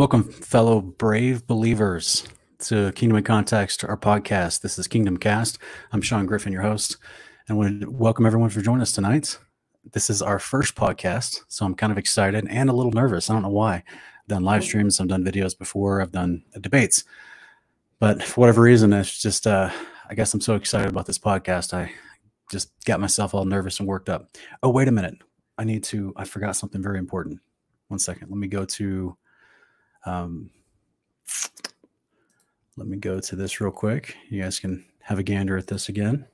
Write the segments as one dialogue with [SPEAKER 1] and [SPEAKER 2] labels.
[SPEAKER 1] Welcome, fellow brave believers, to Kingdom in Context, our podcast. This is Kingdom Cast. I'm Sean Griffin, your host, and I want to welcome everyone for joining us tonight. This is our first podcast, so I'm kind of excited and a little nervous. I don't know why. I've done live streams, I've done videos before, I've done debates, but for whatever reason, it's just uh, I guess I'm so excited about this podcast. I just got myself all nervous and worked up. Oh, wait a minute. I need to. I forgot something very important. One second. Let me go to um, let me go to this real quick. You guys can have a gander at this again.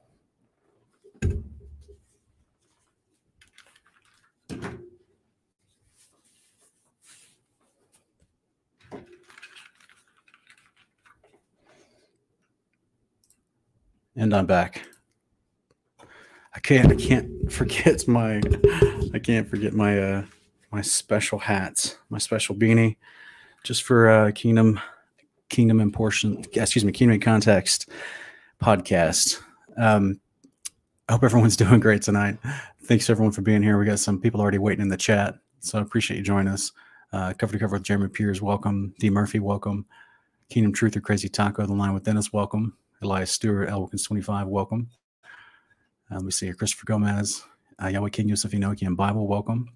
[SPEAKER 1] And I'm back. I can't I can't forget my I can't forget my uh my special hats, my special beanie just for uh, Kingdom Kingdom and portion, excuse me, Kingdom in Context podcast. Um, I hope everyone's doing great tonight. Thanks everyone for being here. We got some people already waiting in the chat, so I appreciate you joining us. Uh, cover to cover with Jeremy Piers, welcome. D Murphy, welcome. Kingdom Truth or Crazy Taco, the line with Dennis, welcome. Elias Stewart, Elkins 25, welcome. Uh, let me see here. Christopher Gomez, uh, Yahweh King Yusuf Enoki and Bible, welcome.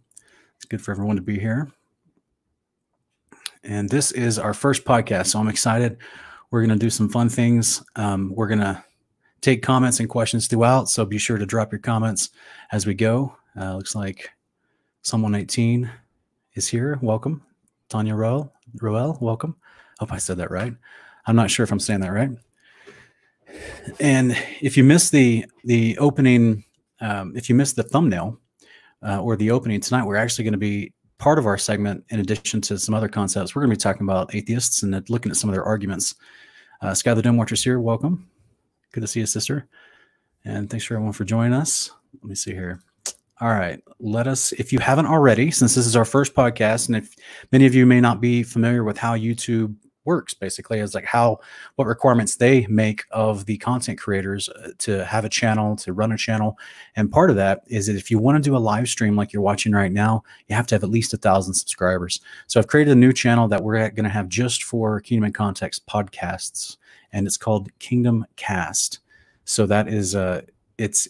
[SPEAKER 1] It's good for everyone to be here and this is our first podcast. So I'm excited. We're going to do some fun things. Um, we're going to take comments and questions throughout. So be sure to drop your comments as we go. Uh, looks like someone 18 is here. Welcome. Tanya Roel, Roel, welcome. Hope I said that right. I'm not sure if I'm saying that right. And if you missed the the opening, um, if you missed the thumbnail uh, or the opening tonight, we're actually going to be part of our segment, in addition to some other concepts, we're going to be talking about atheists and looking at some of their arguments. Uh, Sky the Dome Watchers here. Welcome. Good to see you, sister. And thanks for everyone for joining us. Let me see here. All right. Let us, if you haven't already, since this is our first podcast, and if many of you may not be familiar with how YouTube works basically is like how what requirements they make of the content creators uh, to have a channel to run a channel. And part of that is that if you want to do a live stream like you're watching right now you have to have at least a thousand subscribers. So i've created a new channel that we're going to have just for kingdom in context podcasts and it's called kingdom cast. So that is uh it's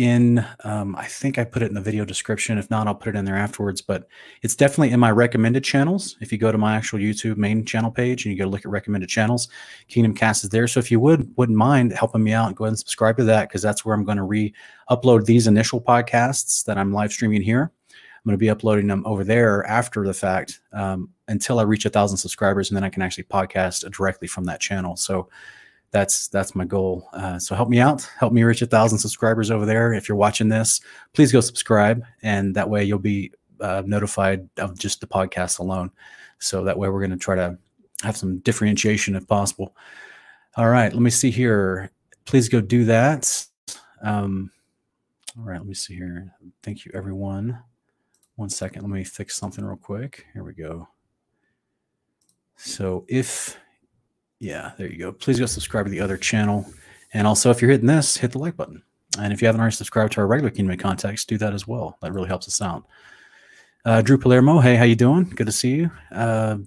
[SPEAKER 1] in um, i think i put it in the video description. If not i'll put it in there afterwards but it's definitely in my recommended channels. If you go to my actual youtube main channel page and you go look at recommended channels kingdom cast is there. So if you would wouldn't mind helping me out go ahead and subscribe to that because that's where i'm going to re-upload these initial podcasts that i'm live streaming here. I'm going to be uploading them over there after the fact um, until i reach a thousand subscribers and then i can actually podcast directly from that channel. So that's that's my goal. Uh, so help me out, help me reach a thousand subscribers over there. If you're watching this, please go subscribe, and that way you'll be uh, notified of just the podcast alone. So that way we're going to try to have some differentiation if possible. All right, let me see here. Please go do that. Um, all right, let me see here. Thank you, everyone. One second, let me fix something real quick. Here we go. So if yeah, there you go. Please go subscribe to the other channel. And also, if you're hitting this, hit the like button. And if you haven't already subscribed to our regular Kingdom Context, do that as well. That really helps us out. Uh, Drew Palermo, hey, how you doing? Good to see you. Uh,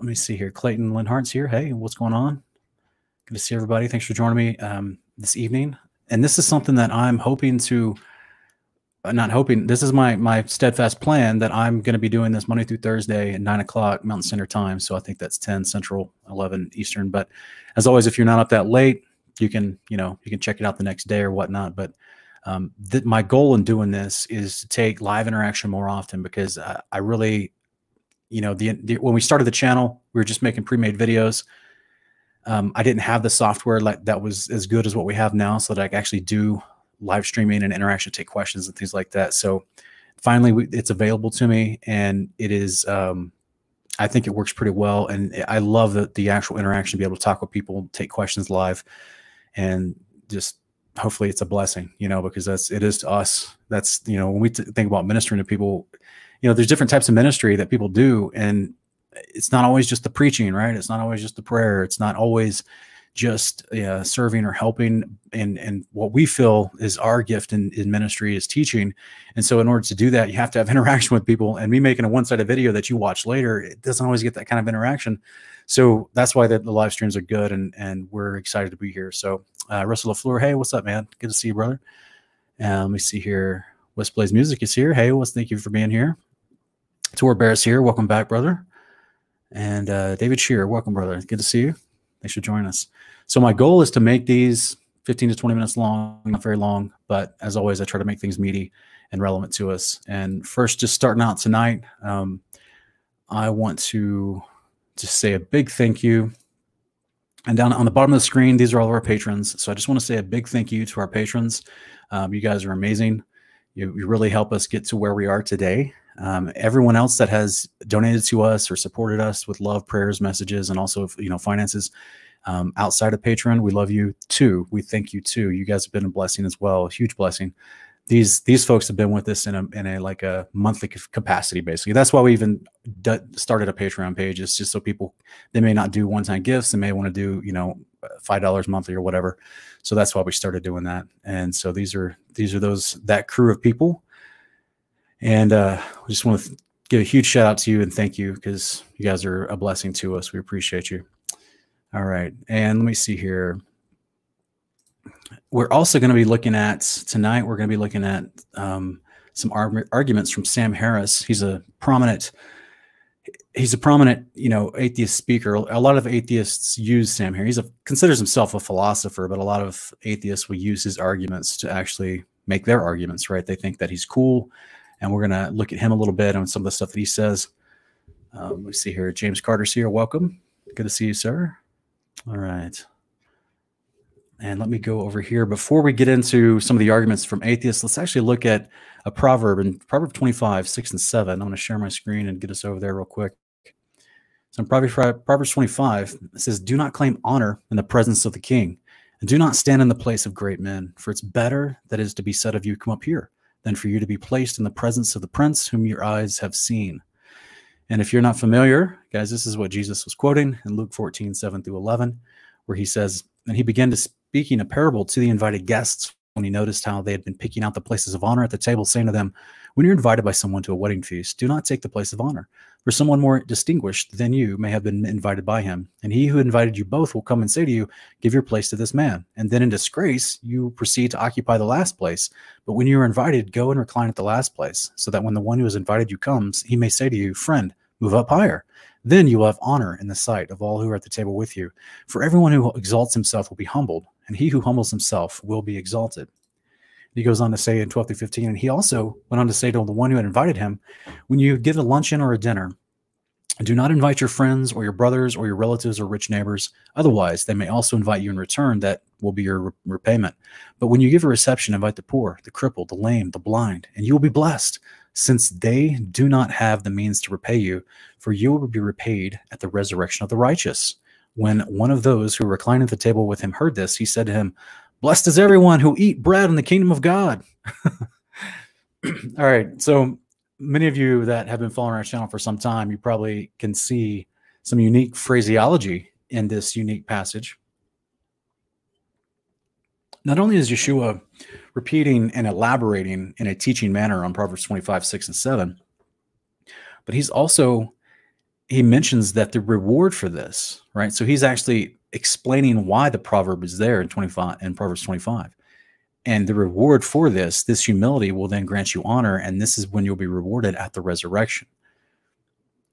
[SPEAKER 1] let me see here. Clayton Linhart's here. Hey, what's going on? Good to see everybody. Thanks for joining me um, this evening. And this is something that I'm hoping to not hoping this is my my steadfast plan that i'm going to be doing this monday through thursday at 9 o'clock mountain standard time. So i think that's 10 central 11 eastern. But as always if you're not up that late you can you know you can check it out the next day or whatnot. But um, th- my goal in doing this is to take live interaction more often because I, I really you know the, the, when we started the channel we were just making pre-made videos. Um, i didn't have the software like that was as good as what we have now. So that i could actually do live streaming and interaction, take questions and things like that. So finally, we, it's available to me, and it is. Um, I think it works pretty well, and I love the the actual interaction be able to talk with people, take questions live, and just hopefully it's a blessing, you know, because that's it is to us. That's you know when we think about ministering to people, you know, there's different types of ministry that people do, and it's not always just the preaching, right? It's not always just the prayer. It's not always just uh, serving or helping and and what we feel is our gift in, in ministry is teaching. And so in order to do that you have to have interaction with people and me making a one-sided video that you watch later it doesn't always get that kind of interaction. So that's why the, the live streams are good and and we're excited to be here. So uh, russell lafleur hey what's up man? Good to see you brother. Uh, let me see here. West plays music is here. Hey what's thank you for being here. Tor Bears here. Welcome back brother. And uh, david shearer welcome brother. Good to see you they should join us. So my goal is to make these 15 to 20 minutes long, not very long, but as always, I try to make things meaty and relevant to us. And first, just starting out tonight, um, I want to just say a big thank you. And down on the bottom of the screen, these are all of our patrons. So I just want to say a big thank you to our patrons. Um, you guys are amazing. You, you, really help us get to where we are today. Um, everyone else that has donated to us or supported us with love, prayers, messages, and also you know finances um, outside of Patreon, we love you too. We thank you too. You guys have been a blessing as well, a huge blessing. These these folks have been with us in a in a like a monthly capacity basically. That's why we even started a Patreon page. It's just so people they may not do one time gifts. They may want to do you know five dollars monthly or whatever. So that's why we started doing that. And so these are these are those that crew of people and uh, I just want to give a huge shout out to you and thank you because you guys are a blessing to us. We appreciate you. All right. And let me see here. We're also going to be looking at tonight, we're going to be looking at um, some arg- arguments from Sam Harris. He's a prominent he's a prominent, you know, atheist speaker. A lot of atheists use Sam Harris. He's a considers himself a philosopher, but a lot of atheists will use his arguments to actually make their arguments, right? They think that he's cool and we're going to look at him a little bit on some of the stuff that he says. Um, let's see here. James Carter's here. Welcome. Good to see you, sir. All right. And let me go over here. Before we get into some of the arguments from atheists, let's actually look at a proverb in Proverb 25, 6 and 7. I'm going to share my screen and get us over there real quick. So in Proverbs 25, it says, Do not claim honor in the presence of the king, and do not stand in the place of great men, for it's better that is to be said of you, Come up here than for you to be placed in the presence of the prince whom your eyes have seen. And if you're not familiar, guys, this is what Jesus was quoting in Luke 14, 7 through 11, where he says, And he began to speaking a parable to the invited guests when he noticed how they had been picking out the places of honor at the table, saying to them, When you're invited by someone to a wedding feast, do not take the place of honor, for someone more distinguished than you may have been invited by him. And he who invited you both will come and say to you, Give your place to this man. And then in disgrace, you proceed to occupy the last place. But when you are invited, go and recline at the last place, so that when the one who has invited you comes, he may say to you, Friend, move up higher. Then you will have honor in the sight of all who are at the table with you. For everyone who exalts himself will be humbled, and he who humbles himself will be exalted. He goes on to say in 12 through 15, and he also went on to say to the one who had invited him, When you give a luncheon or a dinner, do not invite your friends or your brothers or your relatives or rich neighbors. Otherwise, they may also invite you in return. That will be your re- repayment. But when you give a reception, invite the poor, the crippled, the lame, the blind, and you will be blessed, since they do not have the means to repay you, for you will be repaid at the resurrection of the righteous. When one of those who reclined at the table with him heard this, he said to him, Blessed is everyone who eat bread in the kingdom of God. All right. So many of you that have been following our channel for some time, you probably can see some unique phraseology in this unique passage. Not only is Yeshua repeating and elaborating in a teaching manner on Proverbs 25, 6, and 7, but he's also, he mentions that the reward for this, right? So he's actually explaining why the proverb is there in 25 in Proverbs 25. And the reward for this, this humility will then grant you honor. And this is when you'll be rewarded at the resurrection.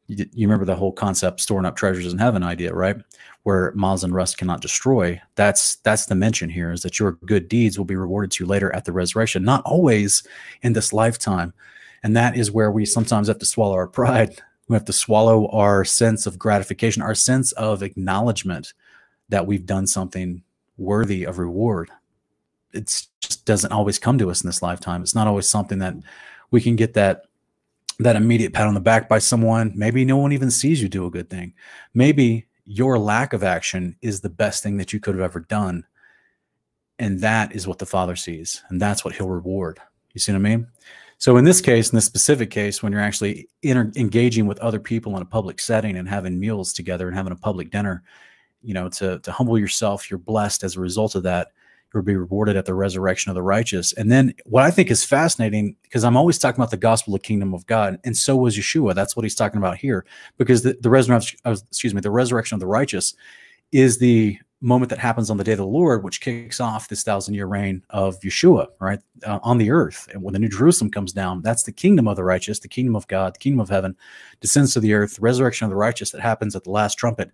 [SPEAKER 1] You, you remember the whole concept storing up treasures in heaven idea, right? Where miles and rust cannot destroy. That's that's the mention here is that your good deeds will be rewarded to you later at the resurrection, not always in this lifetime. And that is where we sometimes have to swallow our pride. We have to swallow our sense of gratification, our sense of acknowledgement that we've done something worthy of reward. It just doesn't always come to us in this lifetime. It's not always something that we can get that that immediate pat on the back by someone. Maybe no one even sees you do a good thing. Maybe your lack of action is the best thing that you could have ever done. And that is what the Father sees. And that's what he'll reward. You see what I mean? So in this case, in this specific case, when you're actually inter- engaging with other people in a public setting and having meals together and having a public dinner, you know, to to humble yourself. You're blessed as a result of that. You'll be rewarded at the resurrection of the righteous. And then what I think is fascinating, because I'm always talking about the gospel of the kingdom of God, and so was Yeshua. That's what he's talking about here, because the, the resurrection, excuse me, the resurrection of the righteous is the moment that happens on the day of the Lord, which kicks off this thousand year reign of Yeshua, right, uh, on the earth. And when the New Jerusalem comes down, that's the kingdom of the righteous, the kingdom of God, the kingdom of heaven descends to the earth, the resurrection of the righteous that happens at the last trumpet,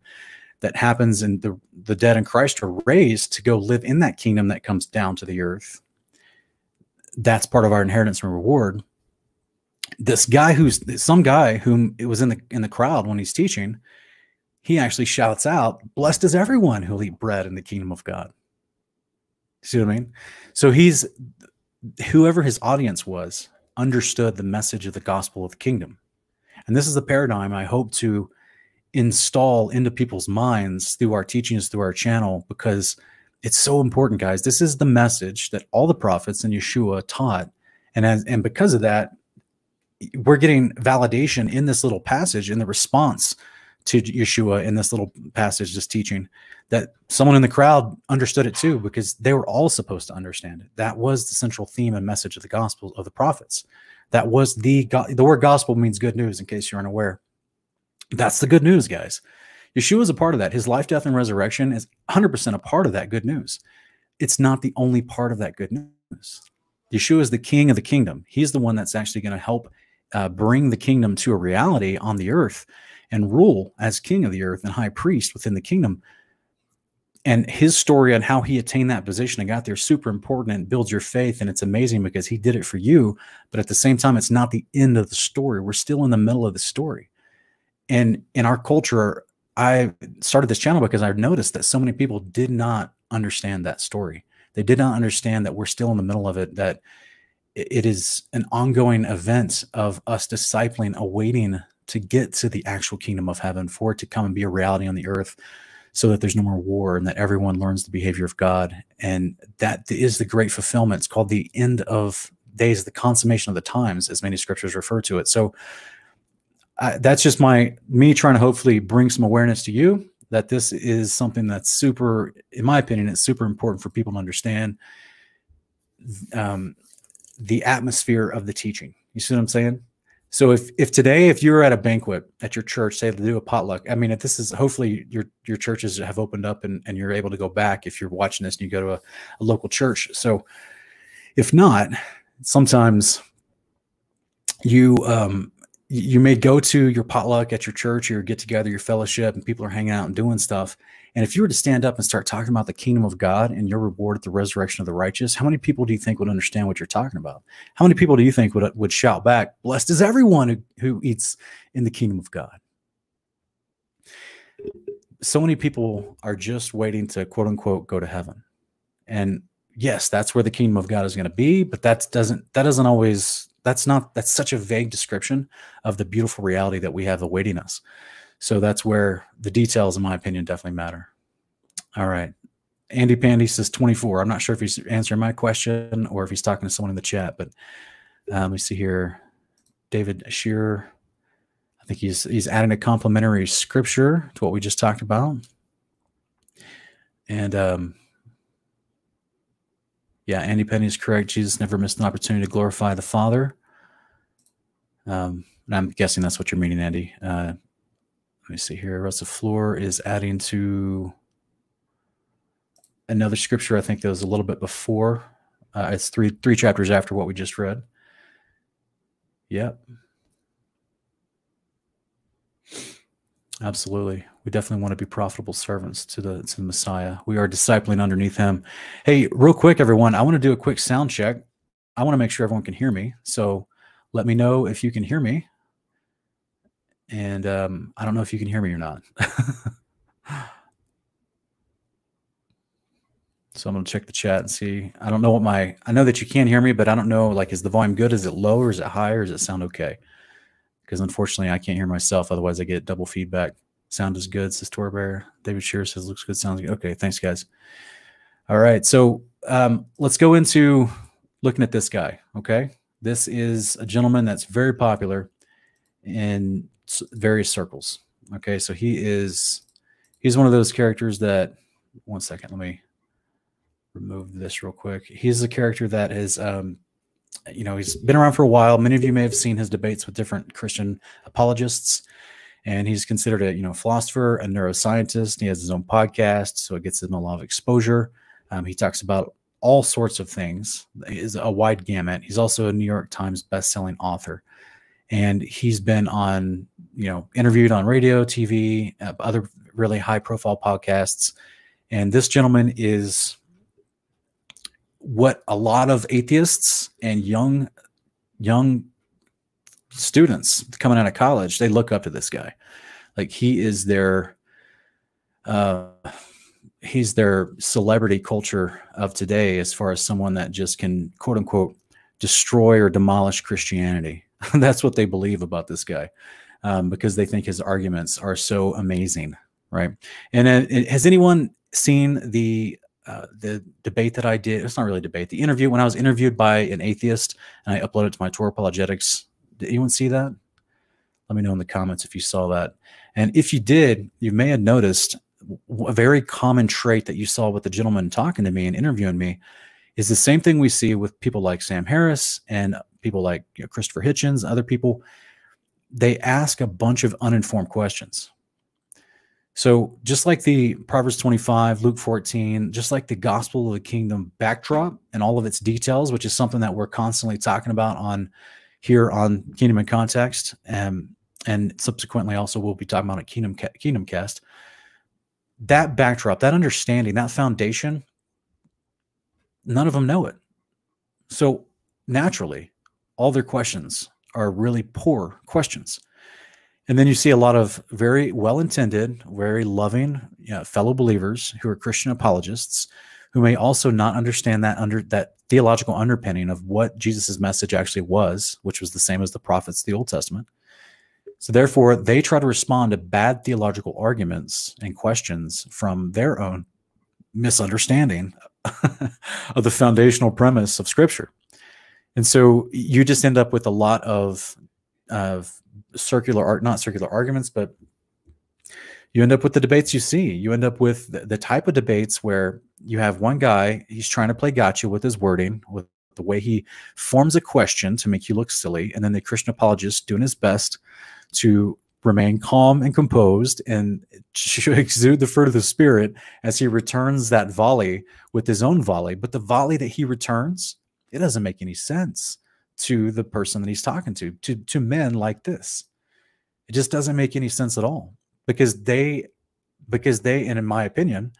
[SPEAKER 1] that happens, and the, the dead in Christ are raised to go live in that kingdom that comes down to the earth. That's part of our inheritance and reward. This guy who's some guy whom it was in the in the crowd when he's teaching he actually shouts out, Blessed is everyone who'll eat bread in the kingdom of God. See what I mean? So he's whoever his audience was understood the message of the gospel of the kingdom. And this is the paradigm I hope to install into people's minds through our teachings, through our channel, because it's so important, guys. This is the message that all the prophets and Yeshua taught. And as and because of that, we're getting validation in this little passage in the response to Yeshua in this little passage, this teaching, that someone in the crowd understood it too, because they were all supposed to understand it. That was the central theme and message of the gospel of the prophets. That was the the word gospel means good news, in case you're unaware. That's the good news, guys. Yeshua is a part of that. His life, death, and resurrection is 100% a part of that good news. It's not the only part of that good news. Yeshua is the king of the kingdom. He's the one that's actually going to help uh, bring the kingdom to a reality on the earth and rule as king of the earth and high priest within the kingdom. And his story on how he attained that position and got there super important and builds your faith. And it's amazing because he did it for you. But at the same time, it's not the end of the story. We're still in the middle of the story. And in our culture, I started this channel because I noticed that so many people did not understand that story. They did not understand that we're still in the middle of it, that it is an ongoing event of us discipling, awaiting to get to the actual kingdom of heaven, for it to come and be a reality on the earth so that there's no more war and that everyone learns the behavior of God. And that is the great fulfillment. It's called the end of days, the consummation of the times, as many scriptures refer to it. So that's just my me trying to hopefully bring some awareness to you that this is something that's super, in my opinion, it's super important for people to understand um, the atmosphere of the teaching. You see what I'm saying? So if if today, if you're at a banquet at your church, say to do a potluck, I mean, if this is hopefully your your churches have opened up and, and you're able to go back if you're watching this and you go to a, a local church. So if not, sometimes you um you may go to your potluck at your church, your get together, your fellowship, and people are hanging out and doing stuff. And if you were to stand up and start talking about the kingdom of God and your reward at the resurrection of the righteous, how many people do you think would understand what you're talking about? How many people do you think would, would shout back, Blessed is everyone who, who eats in the kingdom of God? So many people are just waiting to quote unquote go to heaven. And yes, that's where the kingdom of God is going to be, but that doesn't that doesn't always that's not that's such a vague description of the beautiful reality that we have awaiting us. So that's where the details, in my opinion, definitely matter. All right. Andy Pandy says 24. I'm not sure if he's answering my question or if he's talking to someone in the chat, but uh, let me see here. David Shearer, I think he's he's adding a complementary scripture to what we just talked about. And um, yeah, Andy Penny is correct. Jesus never missed an opportunity to glorify the Father. Um, and I'm guessing that's what you're meaning, Andy. Uh, let me see here. Russell Floor is adding to another scripture. I think that was a little bit before. Uh, it's three three chapters after what we just read. Yep. Absolutely. We definitely want to be profitable servants to the to the Messiah. We are discipling underneath him. Hey, real quick, everyone, I want to do a quick sound check. I want to make sure everyone can hear me. So let me know if you can hear me and um, I don't know if you can hear me or not. so I'm gonna check the chat and see. I don't know what my. I know that you can hear me, but I don't know. Like, is the volume good? Is it low or is it high or does it sound okay? Because unfortunately, I can't hear myself. Otherwise, I get double feedback. Sound is good, says Torbear. David Shear says looks good, sounds good. Okay, thanks, guys. All right, so um, let's go into looking at this guy. Okay, this is a gentleman that's very popular in various circles. Okay, so he is he's one of those characters that. One second, let me remove this real quick. He's a character that is, um, you know, he's been around for a while. Many of you may have seen his debates with different Christian apologists, and he's considered a you know philosopher, a neuroscientist. He has his own podcast, so it gets him a lot of exposure. Um, he talks about all sorts of things. Is a wide gamut. He's also a New York Times best-selling author and he's been on you know interviewed on radio tv uh, other really high profile podcasts and this gentleman is what a lot of atheists and young young students coming out of college they look up to this guy like he is their uh he's their celebrity culture of today as far as someone that just can quote unquote destroy or demolish christianity That's what they believe about this guy um, because they think his arguments are so amazing, right? And uh, has anyone seen the uh, the debate that I did? It's not really a debate. The interview when I was interviewed by an atheist and I uploaded to my Torah apologetics. Did anyone see that? Let me know in the comments if you saw that. And if you did, you may have noticed a very common trait that you saw with the gentleman talking to me and interviewing me is the same thing we see with people like Sam Harris and people like you know, Christopher Hitchens, other people, they ask a bunch of uninformed questions. So, just like the Proverbs 25, Luke 14, just like the gospel of the kingdom backdrop and all of its details, which is something that we're constantly talking about on here on Kingdom in Context, and and subsequently also we'll be talking about a Kingdom Kingdom Cast. That backdrop, that understanding, that foundation, none of them know it. So naturally, all their questions are really poor questions. And then you see a lot of very well intended, very loving you know, fellow believers who are Christian apologists who may also not understand that under that theological underpinning of what Jesus' message actually was, which was the same as the prophets of the Old Testament. So therefore, they try to respond to bad theological arguments and questions from their own misunderstanding of the foundational premise of Scripture. And so you just end up with a lot of of circular art, not circular arguments, but you end up with the debates you see. You end up with the, the, type of debates where you have one guy, he's trying to play gotcha with his wording, with the way he forms a question to make you look silly, and then the Christian apologist doing his best to remain calm and composed and to exude the fruit of the spirit as he returns that volley with his own volley. But the volley that he returns it doesn't make any sense to the person that he's talking to, to, to men like this. It just doesn't make any sense at all because they, because they, and in my opinion,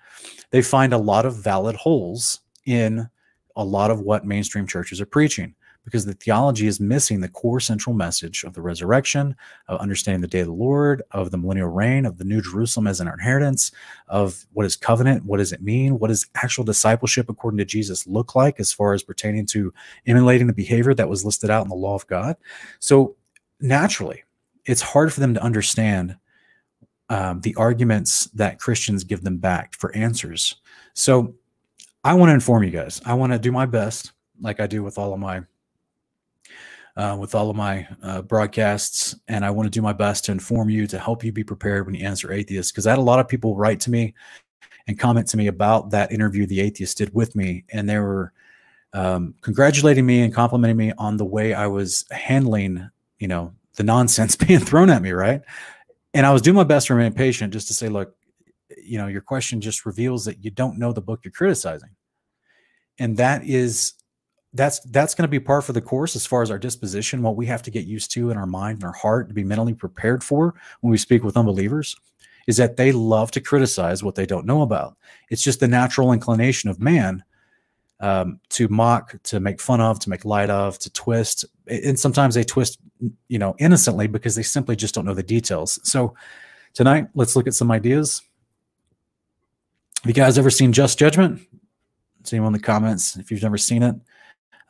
[SPEAKER 1] they find a lot of valid holes in a lot of what mainstream churches are preaching because the theology is missing the core central message of the resurrection, of understanding the day of the Lord, of the millennial reign, of the New Jerusalem as an inheritance, of what is covenant, what does it mean, what does actual discipleship according to Jesus look like as far as pertaining to emulating the behavior that was listed out in the law of God. So naturally, it's hard for them to understand um, the arguments that Christians give them back for answers. So I want to inform you guys. I want to do my best, like I do with all of my uh, with all of my uh, broadcasts, and I want to do my best to inform you to help you be prepared when you answer atheists. Because I had a lot of people write to me and comment to me about that interview the atheist did with me, and they were um, congratulating me and complimenting me on the way I was handling, you know, the nonsense being thrown at me, right? And I was doing my best to remain patient, just to say, look, you know, your question just reveals that you don't know the book you're criticizing, and that is that's that's going to be par for the course as far as our disposition what we have to get used to in our mind and our heart to be mentally prepared for when we speak with unbelievers is that they love to criticize what they don't know about. It's just the natural inclination of man um, to mock to make fun of to make light of to twist and sometimes they twist you know innocently because they simply just don't know the details so tonight let's look at some ideas have you guys ever seen just judgment see anyone in the comments if you've never seen it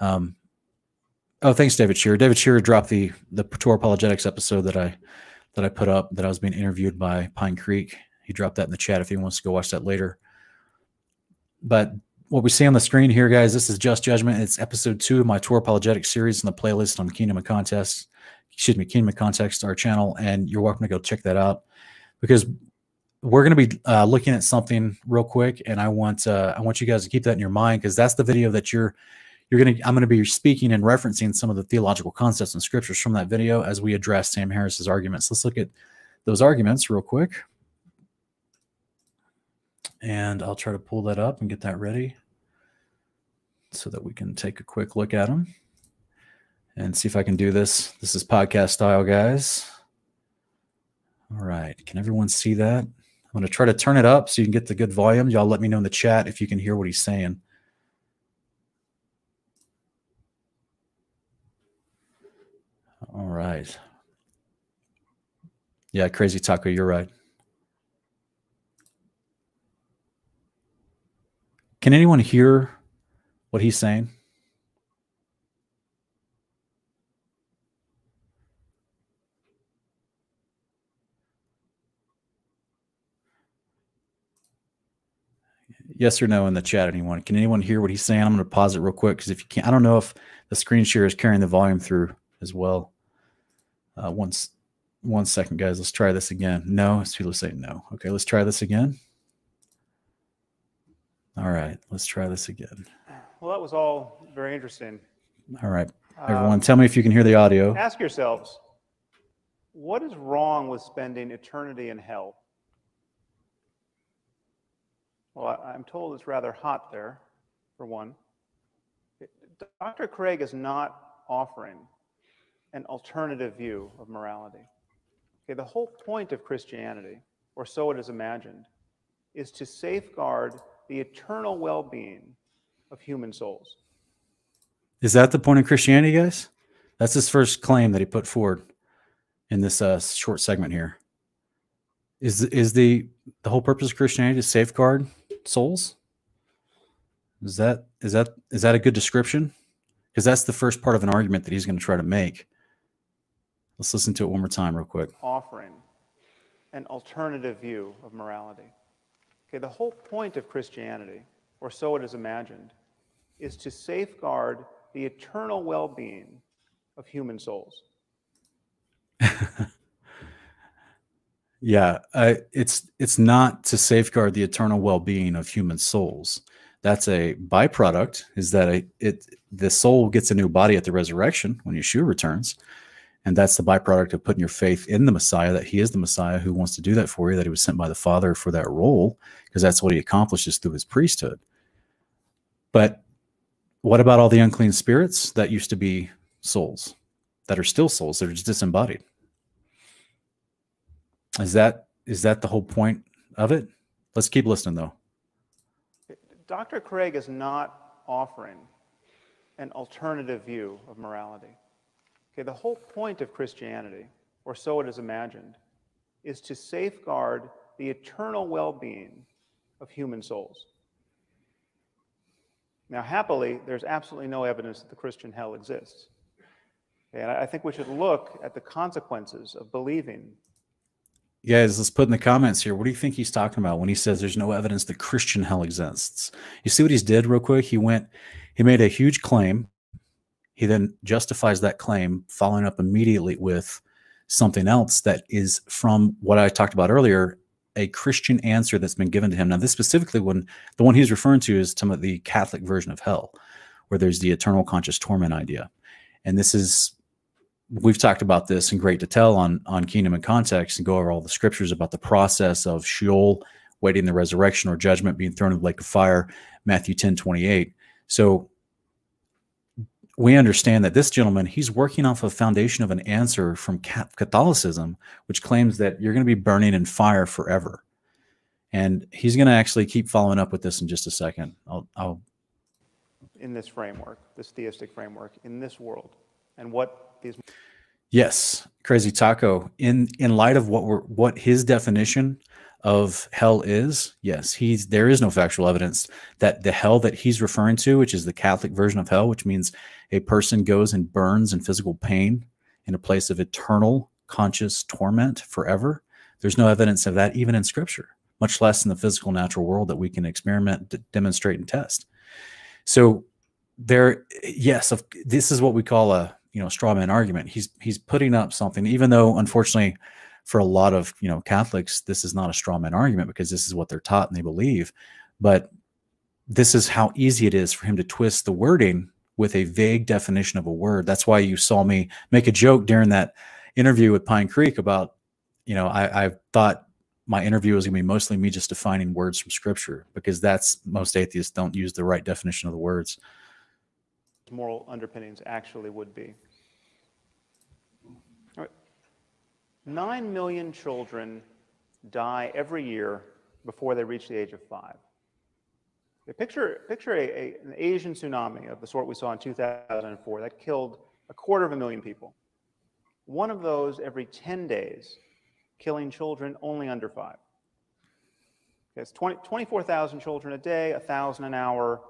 [SPEAKER 1] um, oh, thanks, David Shearer. David Shearer dropped the the Torah apologetics episode that I that I put up that I was being interviewed by Pine Creek. He dropped that in the chat if he wants to go watch that later. But what we see on the screen here, guys, this is Just Judgment. It's episode two of my Torah apologetic series in the playlist on Kingdom of Contest. Excuse me, Kingdom of Context, our channel, and you're welcome to go check that out because we're going to be uh, looking at something real quick, and I want uh, I want you guys to keep that in your mind because that's the video that you're you're going to I'm going to be speaking and referencing some of the theological concepts and scriptures from that video as we address Sam Harris's arguments. Let's look at those arguments real quick, and I'll try to pull that up and get that ready so that we can take a quick look at them and see if I can do this. This is podcast style, guys. All right. Can everyone see that? I'm going to try to turn it up so you can get the good volume. Y'all let me know in the chat if you can hear what he's saying. All right. Yeah, crazy taco, you're right. Can anyone hear what he's saying? yes or no in the chat anyone? Can anyone hear what he's saying? I'm going to pause it real quick because if you can't i don't know if the screen share is carrying the volume through as well. Uh, once one second guys. Let's try this again. No it's people say no. Okay let's try this again. All right let's try this again
[SPEAKER 2] well that was all very interesting
[SPEAKER 1] all right everyone um, tell me if you can hear the audio
[SPEAKER 2] ask yourselves what is wrong with spending eternity in hell well, I'm told it's rather hot there, for one. Dr. Craig is not offering an alternative view of morality. Okay, the whole point of Christianity, or so it is imagined, is to safeguard the eternal well being of human souls.
[SPEAKER 1] Is that the point of Christianity, guys? That's his first claim that he put forward in this uh, short segment here. Is is the the whole purpose of Christianity to safeguard souls? Is that is that is that a good description? Because that's the first part of an argument that he's going to try to make. Let's listen to it one more time, real quick.
[SPEAKER 2] Offering an alternative view of morality. Okay, the whole point of Christianity, or so it is imagined, is to safeguard the eternal well-being of human souls.
[SPEAKER 1] Yeah, uh, it's it's not to safeguard the eternal well-being of human souls. That's a byproduct. Is that a, it? The soul gets a new body at the resurrection when Yeshua returns, and that's the byproduct of putting your faith in the Messiah. That He is the Messiah who wants to do that for you. That He was sent by the Father for that role, because that's what He accomplishes through His priesthood. But what about all the unclean spirits that used to be souls, that are still souls that are just disembodied? Is that is that the whole point of it? Let's keep listening though.
[SPEAKER 2] Dr. Craig is not offering an alternative view of morality. Okay, the whole point of Christianity, or so it is imagined, is to safeguard the eternal well-being of human souls. Now, happily, there's absolutely no evidence that the Christian hell exists. And I think we should look at the consequences of believing
[SPEAKER 1] Guys, let's put in the comments here. What do you think he's talking about when he says there's no evidence that Christian hell exists? You see what he's did real quick? He went, he made a huge claim. He then justifies that claim, following up immediately with something else that is from what I talked about earlier, a Christian answer that's been given to him. Now, this specifically one, the one he's referring to is some of the Catholic version of hell, where there's the eternal conscious torment idea. And this is we've talked about this in great detail on on Kingdom and Context and go over all the scriptures about the process of Sheol waiting the resurrection or judgment being thrown in the lake of fire, Matthew 10, 28. So we understand that this gentleman, he's working off a foundation of an answer from Catholicism, which claims that you're going to be burning in fire forever. And he's going to actually keep following up with this in just a second. I'll, I'll
[SPEAKER 2] in this framework, this theistic framework, in this world, and what these
[SPEAKER 1] Yes, crazy taco. In in light of what we're what his definition of hell is, yes, he's there is no factual evidence that the hell that he's referring to, which is the Catholic version of hell, which means a person goes and burns in physical pain in a place of eternal conscious torment forever. There's no evidence of that even in scripture, much less in the physical natural world that we can experiment, demonstrate, and test. So there, yes, this is what we call a you know straw man argument. He's he's putting up something, even though unfortunately for a lot of you know Catholics, this is not a straw man argument because this is what they're taught and they believe. But this is how easy it is for him to twist the wording with a vague definition of a word. That's why you saw me make a joke during that interview with Pine Creek about, you know, I, I thought my interview was going to be mostly me just defining words from scripture because that's most atheists don't use the right definition of the words.
[SPEAKER 2] Moral underpinnings actually would be. 9 million children die every year before they reach the age of five. Picture, picture a, a, an Asian tsunami of the sort we saw in 2004 that killed a quarter of a million people. One of those every 10 days, killing children only under five. It's 20, 24,000 children a day, 1,000 an hour,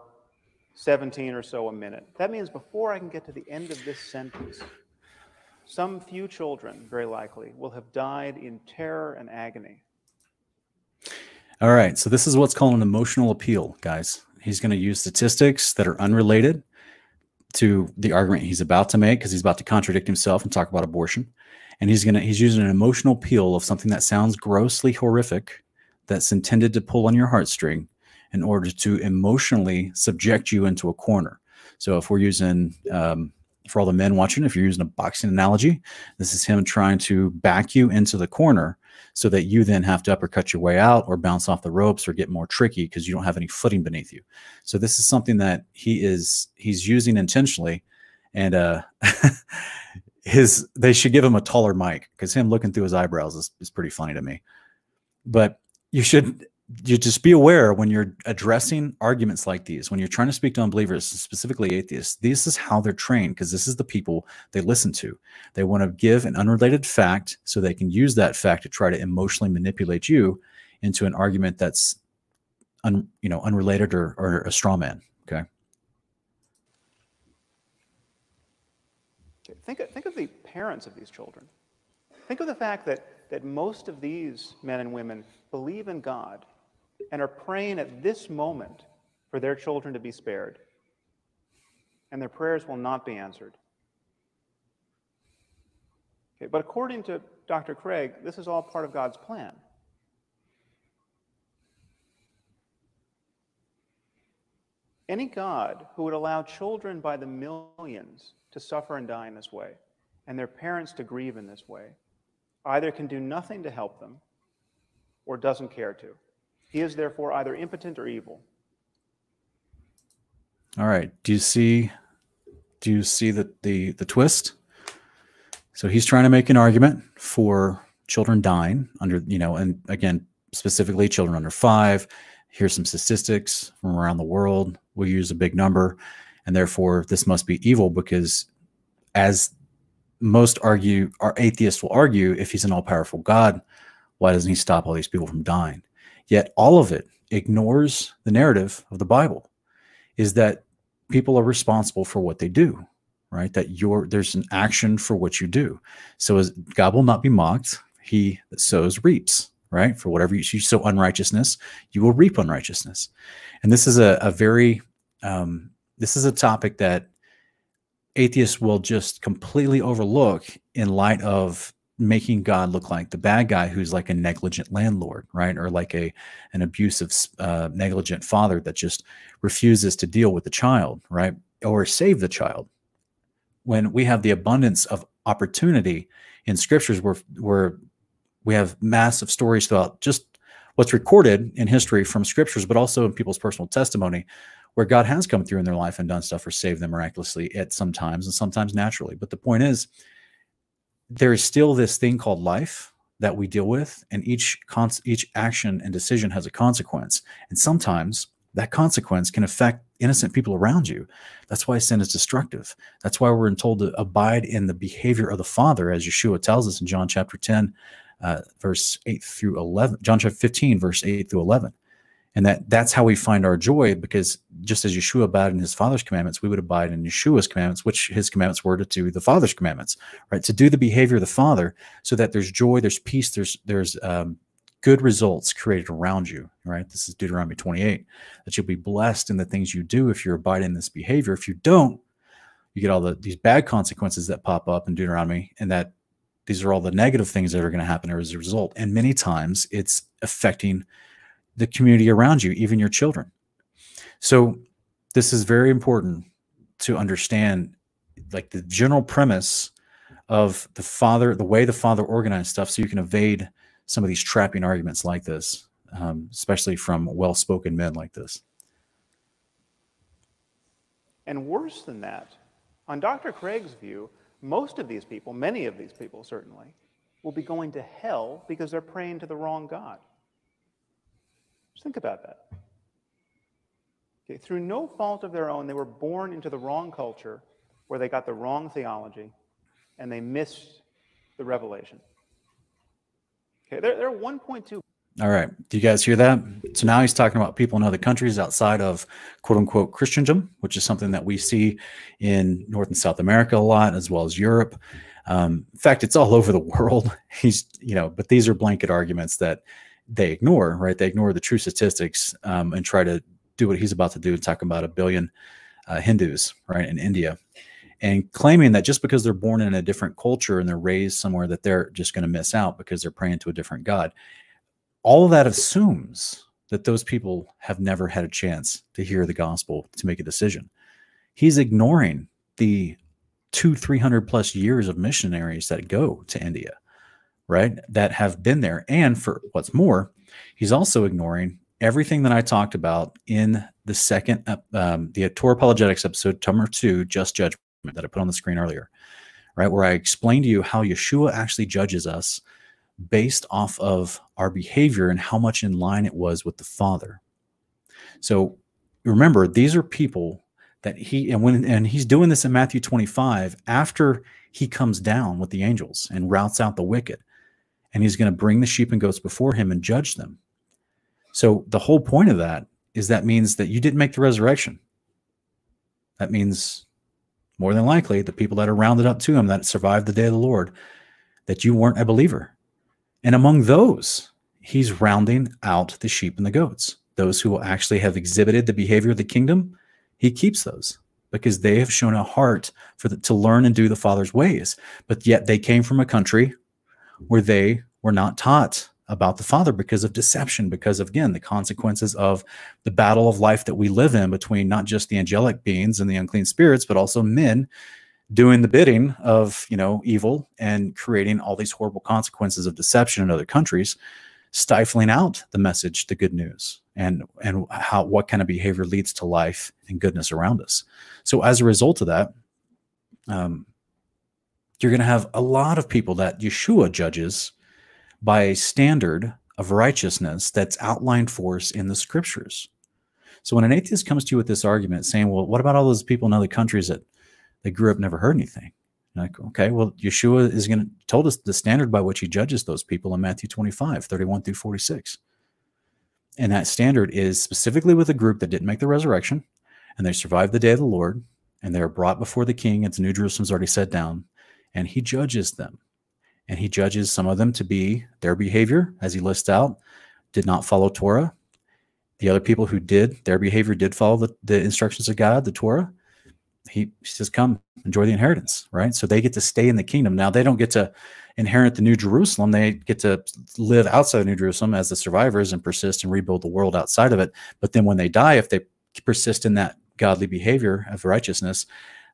[SPEAKER 2] 17 or so a minute. That means before I can get to the end of this sentence, some few children, very likely, will have died in terror and agony
[SPEAKER 1] all right. So this is what's called an emotional appeal, guys. He's going to use statistics that are unrelated to the argument he's about to make because he's about to contradict himself and talk about abortion. And he's going to he's using an emotional appeal of something that sounds grossly horrific that's intended to pull on your heartstring in order to emotionally subject you into a corner. So if we're using um, for all the men watching, if you're using a boxing analogy, this is him trying to back you into the corner so that you then have to uppercut your way out or bounce off the ropes or get more tricky because you don't have any footing beneath you. So this is something that he is he's using intentionally, and uh, his they should give him a taller mic because him looking through his eyebrows is, is pretty funny to me. But you should you just be aware when you're addressing arguments like these, when you're trying to speak to unbelievers, specifically atheists, this is how they're trained because this is the people they listen to. They want to give an unrelated fact so they can use that fact to try to emotionally manipulate you into an argument that's un, you know unrelated or, or a straw man. Okay.
[SPEAKER 2] Think, think of the parents of these children. Think of the fact that, that most of these men and women believe in God and are praying at this moment for their children to be spared. And their prayers will not be answered. Okay, but according to Dr. Craig, this is all part of God's plan. Any God who would allow children by the millions to suffer and die in this way, and their parents to grieve in this way, either can do nothing to help them or doesn't care to. He is therefore either impotent or evil.
[SPEAKER 1] All right. Do you see do you see the the the twist? So he's trying to make an argument for children dying under, you know, and again, specifically children under 5. Here's some statistics from around the world. We'll use a big number and therefore this must be evil because as most argue our atheists will argue if he's an all-powerful god why doesn't he stop all these people from dying Yet all of it ignores the narrative of the Bible is that people are responsible for what they do, right? That you're there's an action for what you do. So as God will not be mocked, he that sows reaps, right? For whatever you, you sow unrighteousness, you will reap unrighteousness. And this is a, a very um, this is a topic that atheists will just completely overlook in light of making God look like the bad guy who's like a negligent landlord, right? Or like a an abusive, uh, negligent father that just refuses to deal with the child, right? Or save the child. When we have the abundance of opportunity in scriptures, where where we have massive stories throughout just what's recorded in history from scriptures, but also in people's personal testimony, where God has come through in their life and done stuff or saved them miraculously at sometimes and sometimes naturally. But the point is, there is still this thing called life that we deal with, and each each action and decision has a consequence. And sometimes that consequence can affect innocent people around you. That's why sin is destructive. That's why we're told to abide in the behavior of the Father, as Yeshua tells us in John chapter 10, uh, verse 8 through 11, John chapter 15, verse 8 through 11 and that that's how we find our joy because just as yeshua abided in his father's commandments we would abide in yeshua's commandments which his commandments were to do the father's commandments right? To do the behavior of the father so that there's joy there's peace there's there's um, good results created around you right? This is deuteronomy 28 that you'll be blessed in the things you do if you're abiding in this behavior. If you don't you get all the these bad consequences that pop up in deuteronomy and that These are all the negative things that are going to happen as a result. And many times it's affecting the community around you, even your children. So this is very important to understand like the general premise of the father, the way the father organized stuff, so you can evade some of these trapping arguments like this, um, especially from well spoken men like this.
[SPEAKER 2] And worse than that, on Dr. Craig's view, most of these people, many of these people certainly, will be going to hell because they're praying to the wrong God. Think about that. Okay, through no fault of their own, they were born into the wrong culture where they got the wrong theology and they missed the revelation. Okay, they're, they're 1.2
[SPEAKER 1] all right. Do you guys hear that? So now he's talking about people in other countries outside of quote unquote Christendom, which is something that we see in North and South America a lot, as well as Europe. Um, in fact, it's all over the world. He's, you know, but these are blanket arguments that they ignore, right? They ignore the true statistics um, and try to do what he's about to do and talk about a billion uh, Hindus, right, in India, and claiming that just because they're born in a different culture and they're raised somewhere that they're just going to miss out because they're praying to a different God all of that assumes that those people have never had a chance to hear the gospel to make a decision. He's ignoring the two, 300 plus years of missionaries that go to India, right? That have been there. And for what's more, he's also ignoring everything that I talked about in the second, um, the Torah Apologetics episode, number two, Just Judgment, that I put on the screen earlier, right? Where I explained to you how Yeshua actually judges us based off of our behavior and how much in line it was with the Father. So remember, these are people that he and when and he's doing this in Matthew 25 after he comes down with the angels and routs out the wicked. And he's going to bring the sheep and goats before him and judge them. So the whole point of that is that means that you didn't make the resurrection. That means more than likely the people that are rounded up to him that survived the day of the Lord, that you weren't a believer. And among those, he's rounding out the sheep and the goats. Those who will actually have exhibited the behavior of the kingdom, he keeps those because they have shown a heart for the, to learn and do the Father's ways. But yet they came from a country where they were not taught about the Father because of deception, because of, again, the consequences of the battle of life that we live in between not just the angelic beings and the unclean spirits, but also men doing the bidding of you know evil and creating all these horrible consequences of deception in other countries stifling out the message the good news and and how what kind of behavior leads to life and goodness around us. So as a result of that um, you're going to have a lot of people that yeshua judges by a standard of righteousness that's outlined for us in the scriptures so when an atheist comes to you with this argument saying well what about all those people in other countries that they grew up never heard anything. Like, okay, well, Yeshua is going to told us the standard by which he judges those people in Matthew 25, 31 through 46. And that standard is specifically with a group that didn't make the resurrection and they survived the day of the Lord and they are brought before the king. It's New Jerusalem's already set down and he judges them. And he judges some of them to be their behavior, as he lists out, did not follow Torah. The other people who did, their behavior did follow the, the instructions of God, the Torah he says, Come, enjoy the inheritance, right? So they get to stay in the kingdom. Now they don't get to inherit the New Jerusalem. They get to live outside of New Jerusalem as the survivors and persist and rebuild the world outside of it. But then when they die, if they persist in that godly behavior of righteousness,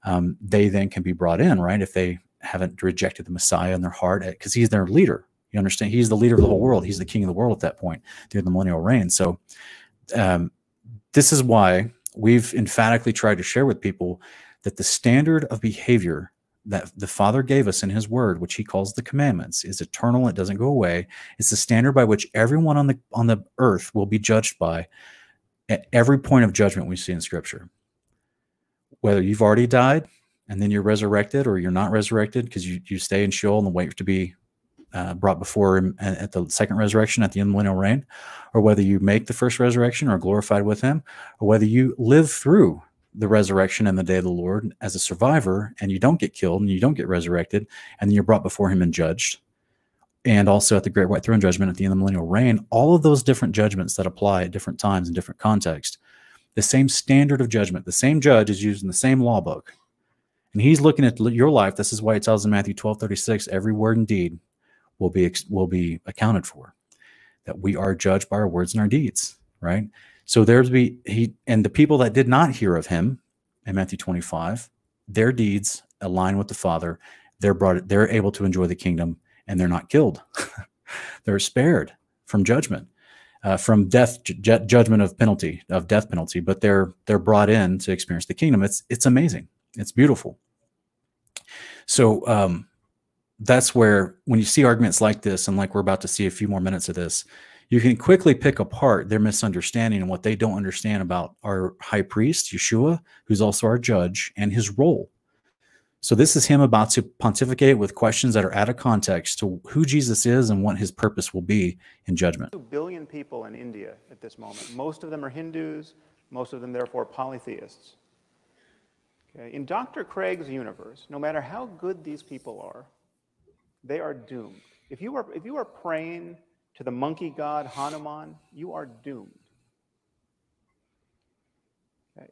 [SPEAKER 1] um, they then can be brought in, right? If they haven't rejected the Messiah in their heart, because he's their leader. You understand? He's the leader of the whole world. He's the king of the world at that point during the millennial reign. So, um, this is why we've emphatically tried to share with people that the standard of behavior that the Father gave us in His Word, which He calls the commandments, is eternal. It doesn't go away. It's the standard by which everyone on the on the earth will be judged by at every point of judgment we see in Scripture. Whether you've already died and then you're resurrected, or you're not resurrected because you you stay in Sheol and wait to be uh, brought before him at the second resurrection at the end of the millennial reign, or whether you make the first resurrection or glorified with him, or whether you live through the resurrection and the day of the Lord as a survivor and you don't get killed and you don't get resurrected and then you're brought before him and judged. And also at the great white throne judgment at the end of the millennial reign, all of those different judgments that apply at different times in different contexts, the same standard of judgment, the same judge is used in the same law book And he's looking at your life. This is why it tells in Matthew 12, 36, every word and deed will be will be accounted for. That we are judged by our words and our deeds, right? So there's be he and the people that did not hear of him in Matthew 25, their deeds align with the Father. They're brought they're able to enjoy the kingdom and they're not killed. they're spared from judgment. Uh, from death ju- judgment of penalty of death penalty but they're they're brought in to experience the kingdom it's it's amazing it's beautiful so um, that's where when you see arguments like this, and like we're about to see a few more minutes of this, you can quickly pick apart their misunderstanding and what they don't understand about our high priest, Yeshua, who's also our judge, and his role. So this is him about to pontificate with questions that are out of context to who Jesus is and what his purpose will be in judgment.
[SPEAKER 2] Two billion people in India at this moment. Most of them are Hindus, most of them therefore polytheists. Okay? In Dr. Craig's universe, no matter how good these people are, they are doomed. If you are, if you are praying to the monkey god Hanuman, you are doomed. Okay?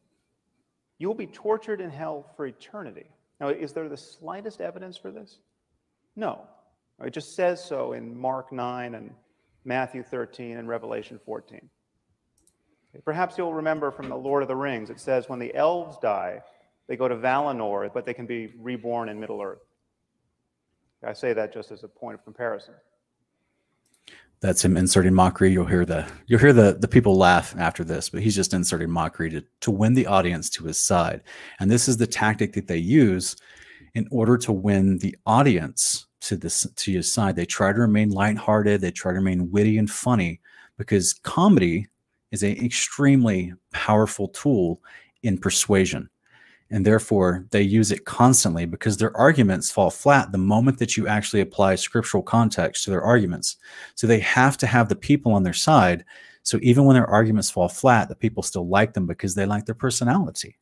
[SPEAKER 2] You will be tortured in hell for eternity. Now, is there the slightest evidence for this? No. It just says so in Mark 9 and Matthew 13 and Revelation 14. Perhaps you'll remember from the Lord of the Rings, it says, when the elves die, they go to Valinor, but they can be reborn in Middle Earth. I say that just as a point of comparison.
[SPEAKER 1] That's him inserting mockery. You'll hear the you'll hear the the people laugh after this, but he's just inserting mockery to to win the audience to his side. And this is the tactic that they use in order to win the audience to this to his side. They try to remain lighthearted. They try to remain witty and funny because comedy is an extremely powerful tool in persuasion and therefore they use it constantly because their arguments fall flat the moment that you actually apply scriptural context to their arguments. So they have to have the people on their side. So even when their arguments fall flat, the people still like them because they like their personality.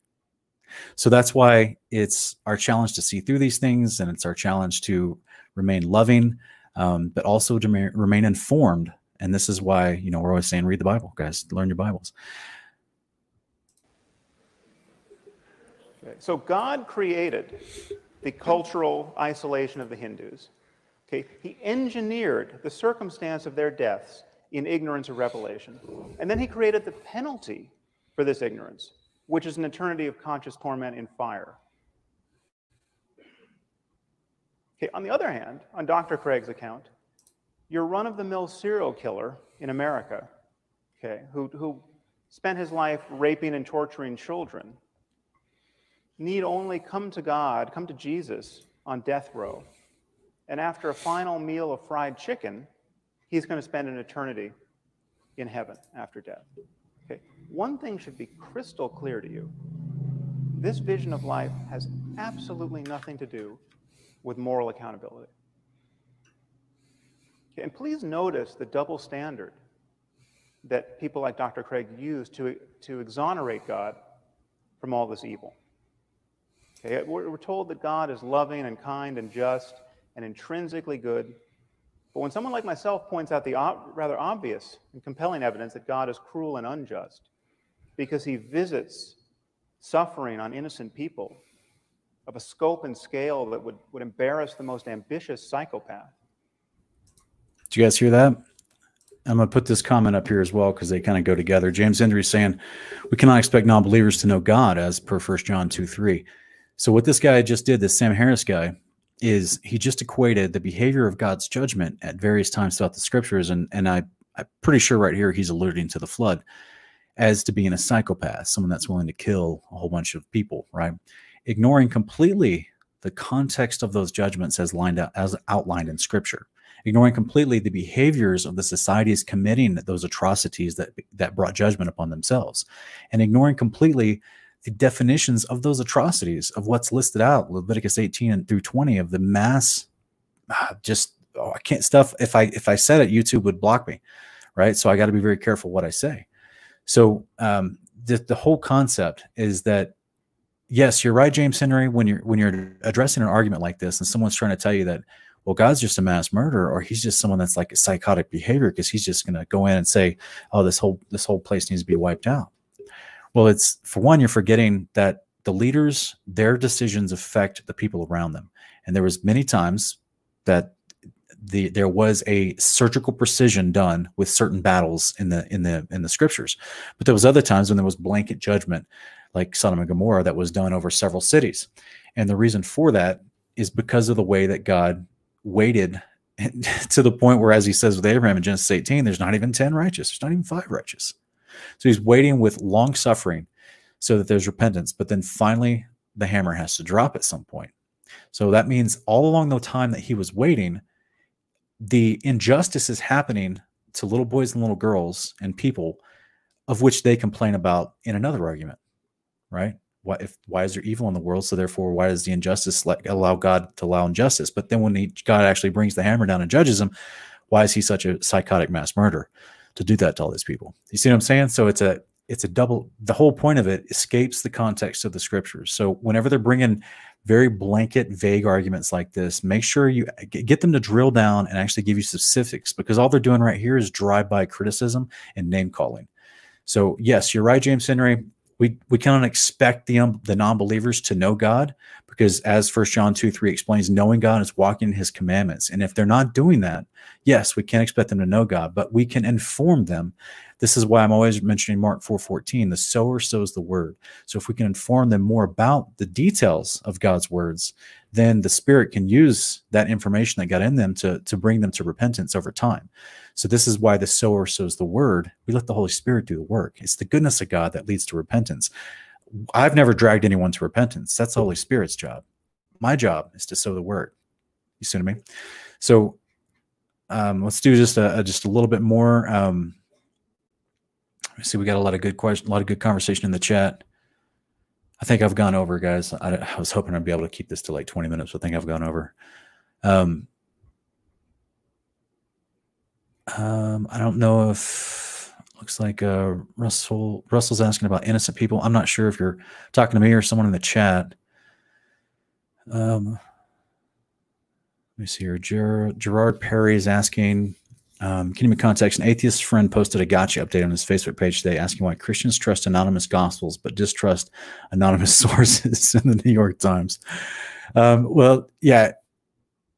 [SPEAKER 1] So that's why it's our challenge to see through these things, and it's our challenge to remain loving, um, but also to remain informed. And this is why you know we're always saying, read the Bible, guys, learn your Bibles.
[SPEAKER 2] So God created the cultural isolation of the Hindus. Okay, he engineered the circumstance of their deaths in ignorance of revelation. And then he created the penalty for this ignorance, which is an eternity of conscious torment in fire. Okay, on the other hand, on Dr. Craig's account, your run of the mill serial killer in America, okay, who, who spent his life raping and torturing children, need only come to God, come to Jesus on death row. And after a final meal of fried chicken, he's going to spend an eternity in heaven after death. Okay. One thing should be crystal clear to you. This vision of life has absolutely nothing to do with moral accountability. Okay. And please notice the double standard that people like Dr. Craig use to, to exonerate God from all this evil. Okay? We're, we're told that God is loving and kind and just and intrinsically good. But when someone like myself points out the rather obvious and compelling evidence that God is cruel and unjust because he visits suffering on innocent people of a scope and scale that would, would embarrass the most ambitious psychopath.
[SPEAKER 1] Did you guys hear that? I'm going to put this comment up here as well because they kind of go together. James Hendry is saying, We cannot expect non believers to know God as per 1 John 2 3. So what this guy just did, this Sam Harris guy, is he just equated the behavior of God's judgment at various times throughout the scriptures, and and I I'm pretty sure right here he's alluding to the flood as to being a psychopath, someone that's willing to kill a whole bunch of people, right? Ignoring completely the context of those judgments as lined out as outlined in scripture ignoring completely the behaviors of the societies committing those atrocities that that brought judgment upon themselves and ignoring completely the definitions of those atrocities of what's listed out leviticus 18 and through 20 of the mass ah, just oh, i can't stuff if i if i said it youtube would block me right? So i got to be very careful what i say. So um, the, the whole concept is that yes you're right james henry when you're when you're addressing an argument like this and someone's trying to tell you that well god's just a mass murderer or he's just someone that's like a psychotic behavior because he's just going to go in and say oh this whole this whole place needs to be wiped out well, it's for one, you're forgetting that the leaders, their decisions affect the people around them. And there was many times that the there was a surgical precision done with certain battles in the in the in the scriptures. But there was other times when there was blanket judgment, like Sodom and Gomorrah, that was done over several cities. And the reason for that is because of the way that God waited to the point where, as he says with Abraham in Genesis 18, there's not even 10 righteous, there's not even five righteous. So he's waiting with long suffering so that there's repentance. But then finally, the hammer has to drop at some point. So that means all along the time that he was waiting, the injustice is happening to little boys and little girls and people of which they complain about in another argument, right? why if why is there evil in the world so therefore why does the injustice let, allow god to allow injustice but then when he, god actually brings the hammer down and judges him why is he such a psychotic mass murderer to do that to all these people. You see what i'm saying? So it's a it's a double the whole point of it escapes the context of the scriptures. So whenever they're bringing very blanket vague arguments like this make sure you get them to drill down and actually give you specifics because all they're doing right here is drive by criticism and name calling so yes you're right james henry we we cannot expect the um, the non-believers to know God because as First John 2 3 explains, knowing God is walking in his commandments. And if they're not doing that, yes, we can't expect them to know God, but we can inform them. This is why I'm always mentioning Mark 4 14, the sower sows the word. So if we can inform them more about the details of God's words, then the Spirit can use that information that got in them to, to bring them to repentance over time. So this is why the sower sows the word. We let the Holy Spirit do the work. It's the goodness of God that leads to repentance. I've never dragged anyone to repentance. That's the Holy Spirit's job. My job is to sow the word. You see what I mean? So um, let's do just a, just a little bit more. Um, see. We got a lot of good question, a lot of good conversation in the chat. I think I've gone over, guys. I, I was hoping I'd be able to keep this to like 20 minutes. But I think I've gone over. Um, um, I don't know if looks like uh, Russell Russell's asking about innocent people. I'm not sure if you're talking to me or someone in the chat. Um, let me see here. Ger- Gerard Perry is asking, um, can you give context? An atheist friend posted a gotcha update on his Facebook page today asking why Christians trust anonymous gospels but distrust anonymous sources in the New York Times. Um, well, yeah,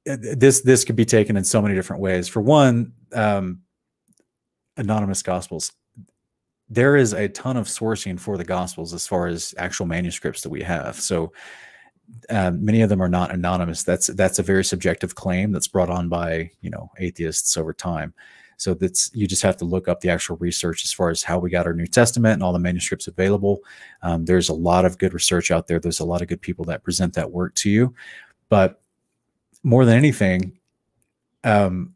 [SPEAKER 1] this this could be taken in so many different ways. For one, um, anonymous gospels. There is a ton of sourcing for the gospels as far as actual manuscripts that we have. So um, many of them are not anonymous. That's that's a very subjective claim that's brought on by you know atheists over time. So that's you just have to look up the actual research as far as how we got our New Testament and all the manuscripts available. Um, there's a lot of good research out there. There's a lot of good people that present that work to you, but more than anything, um,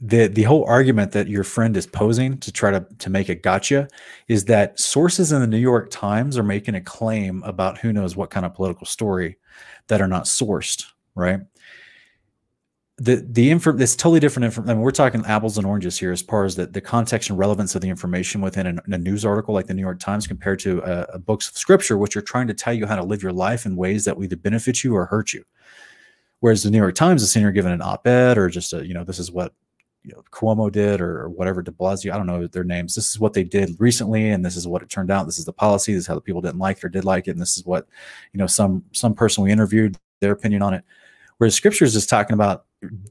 [SPEAKER 1] the the whole argument that your friend is posing to try to to make a gotcha is that sources in the New York Times are making a claim about who knows what kind of political story that are not sourced, right? The the info it's totally different information. I mean, we're talking apples and oranges here as far as the, the context and relevance of the information within a, news article like the New York Times compared to uh, a, a books of scripture, which are trying to tell you how to live your life in ways that will either benefit you or hurt you. Whereas the New York Times is sitting here giving an op-ed or just a, you know, this is what you know, Cuomo did or, whatever De Blasio, I don't know their names. This is what they did recently, and this is what it turned out. This is the policy. This is how the people didn't like it or did like it, and this is what you know some some person we interviewed their opinion on it. Whereas scriptures is talking about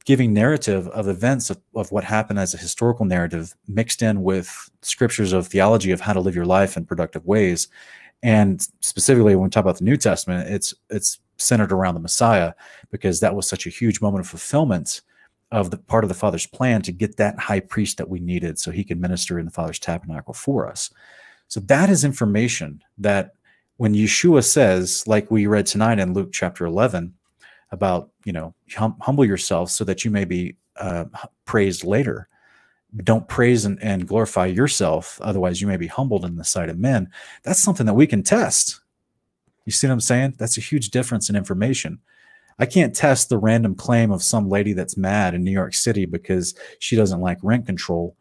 [SPEAKER 1] giving narrative of events of, of what happened as a historical narrative mixed in with scriptures of theology of how to live your life in productive ways. And specifically, when we talk about the New Testament, it's it's centered around the Messiah because that was such a huge moment of fulfillment of the part of the Father's plan to get that high priest that we needed so he could minister in the Father's tabernacle for us. So that is information that when Yeshua says, like we read tonight in Luke chapter 11, about, you know, hum humble yourself so that you may be uh, praised later. Don't praise and, and glorify yourself, otherwise you may be humbled in the sight of men. That's something that we can test. You see what I'm saying? That's a huge difference in information. I can't test the random claim of some lady that's mad in New York City because she doesn't like rent control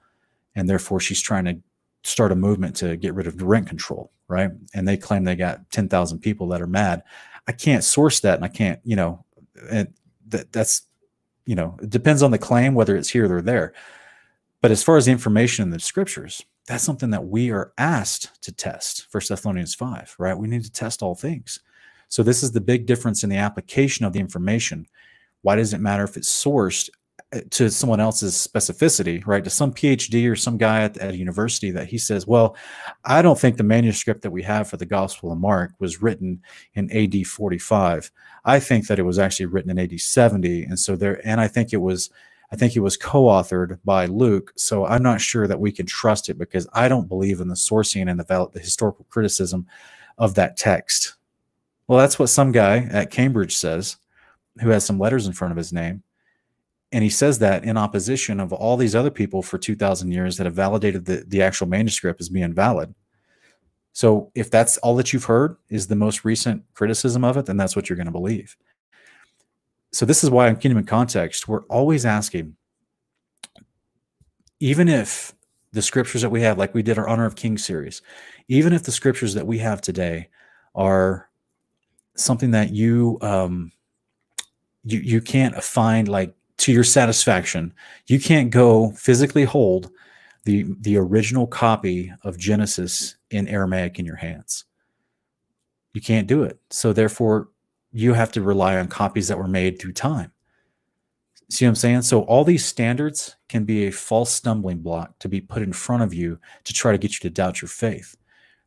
[SPEAKER 1] and therefore she's trying to start a movement to get rid of rent control, right? And they claim they got 10,000 people that are mad. I can't source that and I can't, you know, and that that's you know, it depends on the claim whether it's here or there. But as far as the information in the scriptures, that's something that we are asked to test. First Thessalonians 5, right? We need to test all things. So this is the big difference in the application of the information. Why does it matter if it's sourced uh, to someone else's specificity, right? To some PhD or some guy at, at, a university that he says, well, I don't think the manuscript that we have for the Gospel of Mark was written in AD 45. I think that it was actually written in AD 70. And so there, and I think it was, I think it was co-authored by Luke. So I'm not sure that we can trust it because I don't believe in the sourcing and the, the historical criticism of that text. Well, that's what some guy at Cambridge says, who has some letters in front of his name. And he says that in opposition of all these other people for 2,000 years that have validated the, the actual manuscript as being valid. So if that's all that you've heard is the most recent criticism of it, then that's what you're going to believe. So this is why in Kingdom in Context, we're always asking, even if the scriptures that we have, like we did our Honor of Kings series, even if the scriptures that we have today are something that you um, you you can't find like to your satisfaction. You can't go physically hold the the original copy of Genesis in Aramaic in your hands. You can't do it. So therefore, you have to rely on copies that were made through time. See what I'm saying? So all these standards can be a false stumbling block to be put in front of you to try to get you to doubt your faith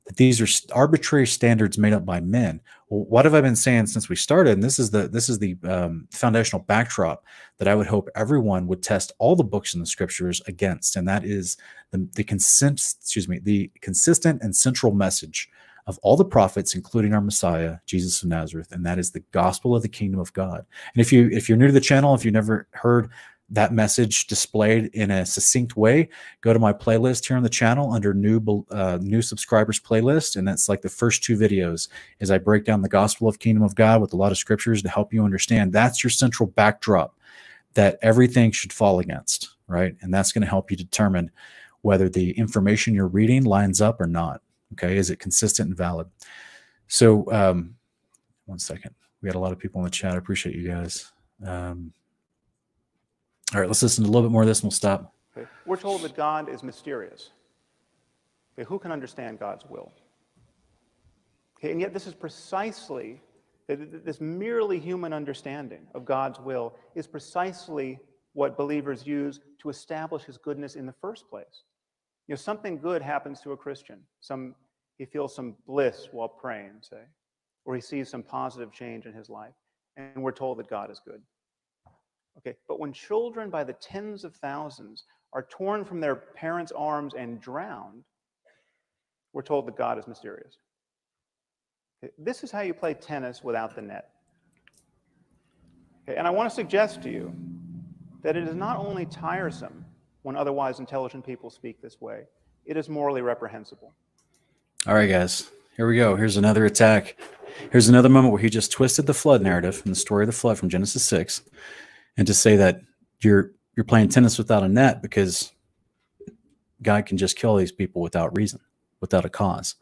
[SPEAKER 1] that these are arbitrary standards made up by men. Well, what have I been saying since we started? And this is the this is the um, foundational backdrop that I would hope everyone would test all the books in the scriptures against, and that is the the consent, excuse me, the consistent and central message of all the prophets, including our Messiah, Jesus of Nazareth, and that is the gospel of the kingdom of God. And if you if you're new to the channel, if you've never heard that message displayed in a succinct way, go to my playlist here on the channel under new uh, new subscribers playlist, and that's like the first two videos as I break down the gospel of kingdom of God with a lot of scriptures to help you understand. That's your central backdrop that everything should fall against, right? And that's going to help you determine whether the information you're reading lines up or not. Okay, is it consistent and valid? So, um, one second, we got a lot of people in the chat. I appreciate you guys. Um, all right, let's listen to a little bit more of this and we'll stop.
[SPEAKER 2] Okay. We're told that God is mysterious. Okay, who can understand God's will? Okay, and yet this is precisely, this merely human understanding of God's will is precisely what believers use to establish his goodness in the first place. You know, something good happens to a Christian. Some, he feels some bliss while praying, say, or he sees some positive change in his life, and we're told that God is good. Okay, but when children by the tens of thousands are torn from their parents' arms and drowned, we're told that God is mysterious. Okay, this is how you play tennis without the net. Okay, and I want to suggest to you that it is not only tiresome when otherwise intelligent people speak this way, it is morally reprehensible.
[SPEAKER 1] All right, guys, here we go. Here's another attack. Here's another moment where he just twisted the flood narrative and the story of the flood from Genesis 6 and to say that you're you're playing tennis without a net because God can just kill these people without reason, without a cause.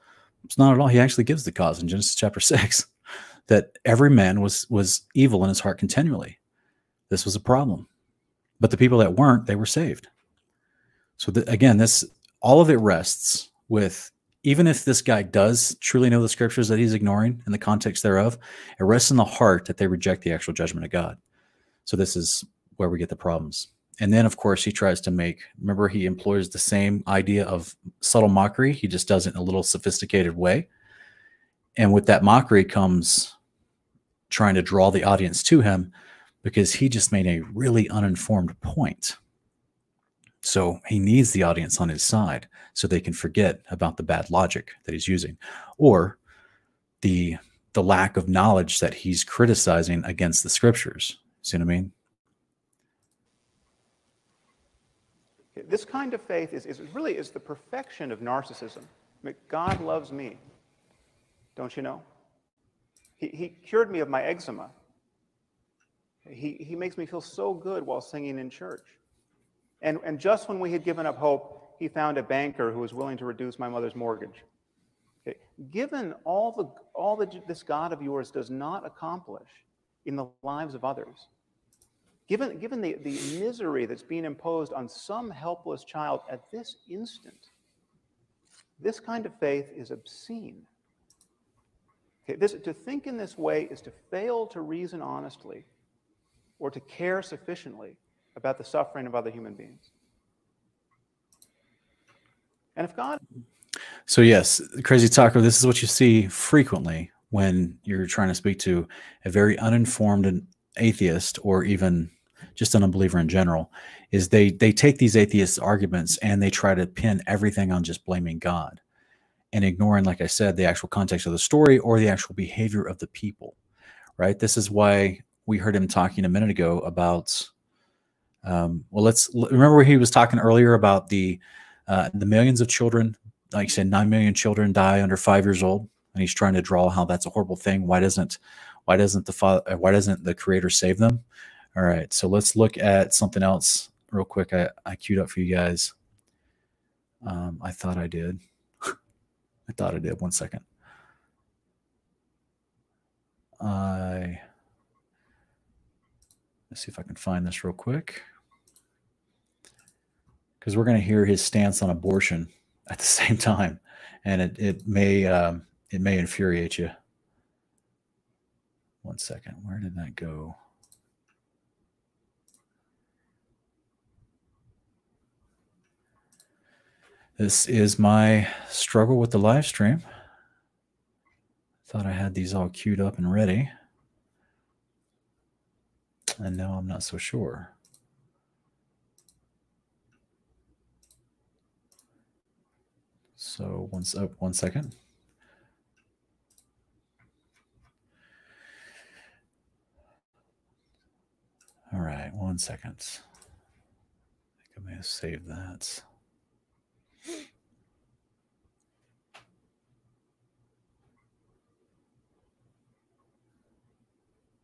[SPEAKER 1] It's not at all. He actually gives the cause in Genesis chapter six that every man was was evil in his heart continually. This was a problem, but the people that weren't, they were saved. So the, again, this all of it rests with even if this guy does truly know the scriptures that he's ignoring in the context thereof, it rests in the heart that they reject the actual judgment of God. So this is where we get the problems. And then, of course, he tries to make, remember, he employs the same idea of subtle mockery. He just does it in a little sophisticated way. And with that mockery comes trying to draw the audience to him because he just made a really uninformed point. So he needs the audience on his side so they can forget about the bad logic that he's using or the the lack of knowledge that he's criticizing against the scriptures. See what I mean?
[SPEAKER 2] This kind of faith is, is really is the perfection of narcissism. I mean, God loves me. Don't you know? He, he cured me of my eczema. He, he makes me feel so good while singing in church. And, and just when we had given up hope, he found a banker who was willing to reduce my mother's mortgage. Okay. Given all, the, all that this God of yours does not accomplish in the lives of others, Given, given the, the misery that's being imposed on some helpless child at this instant, This kind of faith is obscene. Okay, this, to think in this way is to fail to reason honestly or to care sufficiently about the suffering of other human beings. And if God.
[SPEAKER 1] So, yes, Crazy Taco, this is what you see frequently when you're trying to speak to a very uninformed atheist or even just an unbeliever in general is they they take these atheist arguments and they try to pin everything on just blaming god and ignoring like i said the actual context of the story or the actual behavior of the people right? This is why we heard him talking a minute ago about um, well let's remember he was talking earlier about the uh, the millions of children like I said 9 million children die under 5 years old and he's trying to draw how that's a horrible thing. Why doesn't why doesn't the father why doesn't the creator save them all right, so let's look at something else real quick. I, I queued up for you guys. Um, I thought I did. I thought I did. One second. I let's see if I can find this real quick because we're going to hear his stance on abortion at the same time, and it it may um, it may infuriate you. One second, where did that go? This is my struggle with the live stream. Thought I had these all queued up and ready. And now I'm not so sure. So once up, oh, one second. All right, one second. I think I may have saved that.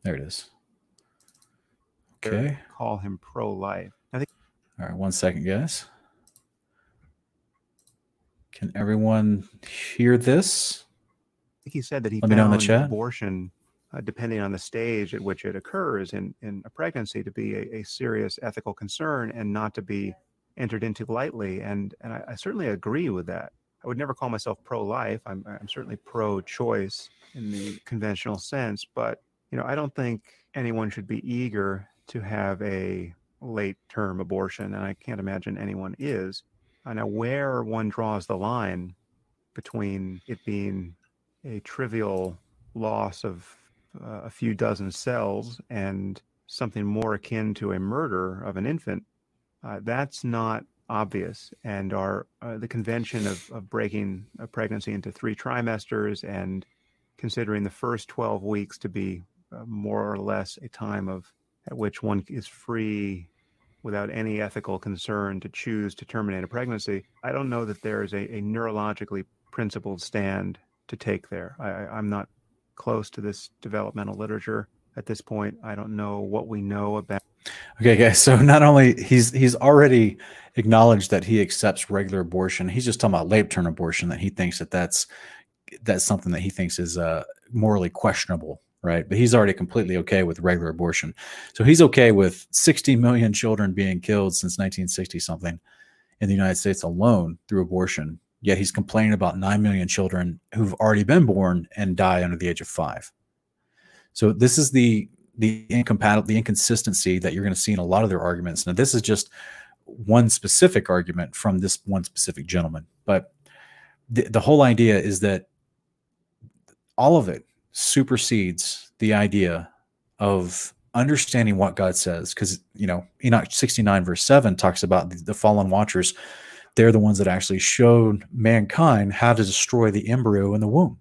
[SPEAKER 1] There it is. Okay.
[SPEAKER 2] Call him pro life. I think.
[SPEAKER 1] All right, one second, guys. Can everyone hear this?
[SPEAKER 2] I think he said that he
[SPEAKER 1] Let me know in the chat.
[SPEAKER 2] abortion, uh, depending on the stage at which it occurs in, in a pregnancy, to be a, a serious ethical concern and not to be entered into lightly. And and I, I certainly agree with that. I would never call myself pro-life. I'm I'm certainly pro-choice in the conventional sense, but you know, I don't think anyone should be eager to have a late term abortion, and I can't imagine anyone is. I know where one draws the line between it being a trivial loss of uh, a few dozen cells and something more akin to a murder of an infant, uh, that's not obvious. And our uh, the convention of, of breaking a pregnancy into three trimesters and considering the first 12 weeks to be more or less a time of at which one is free without any ethical concern to choose to terminate a pregnancy. I don't know that there is a, a neurologically principled stand to take there. I, I'm not close to this developmental literature at this point. I don't know what we know about.
[SPEAKER 1] Okay, guys. So not only he's he's already acknowledged that he accepts regular abortion. He's just talking about late term abortion. That he thinks that that's that's something that he thinks is uh, morally questionable right? But he's already completely okay with regular abortion. So he's okay with 60 million children being killed since 1960 something in the United States alone through abortion. Yet he's complaining about 9 million children who've already been born and die under the age of five. So this is the the incompatible the inconsistency that you're going to see in a lot of their arguments. Now this is just one specific argument from this one specific gentleman, but the, the whole idea is that all of it supersedes the idea of understanding what God says. Because, you know, Enoch 69, verse 7 talks about the, the, fallen watchers. They're the ones that actually showed mankind how to destroy the embryo in the womb.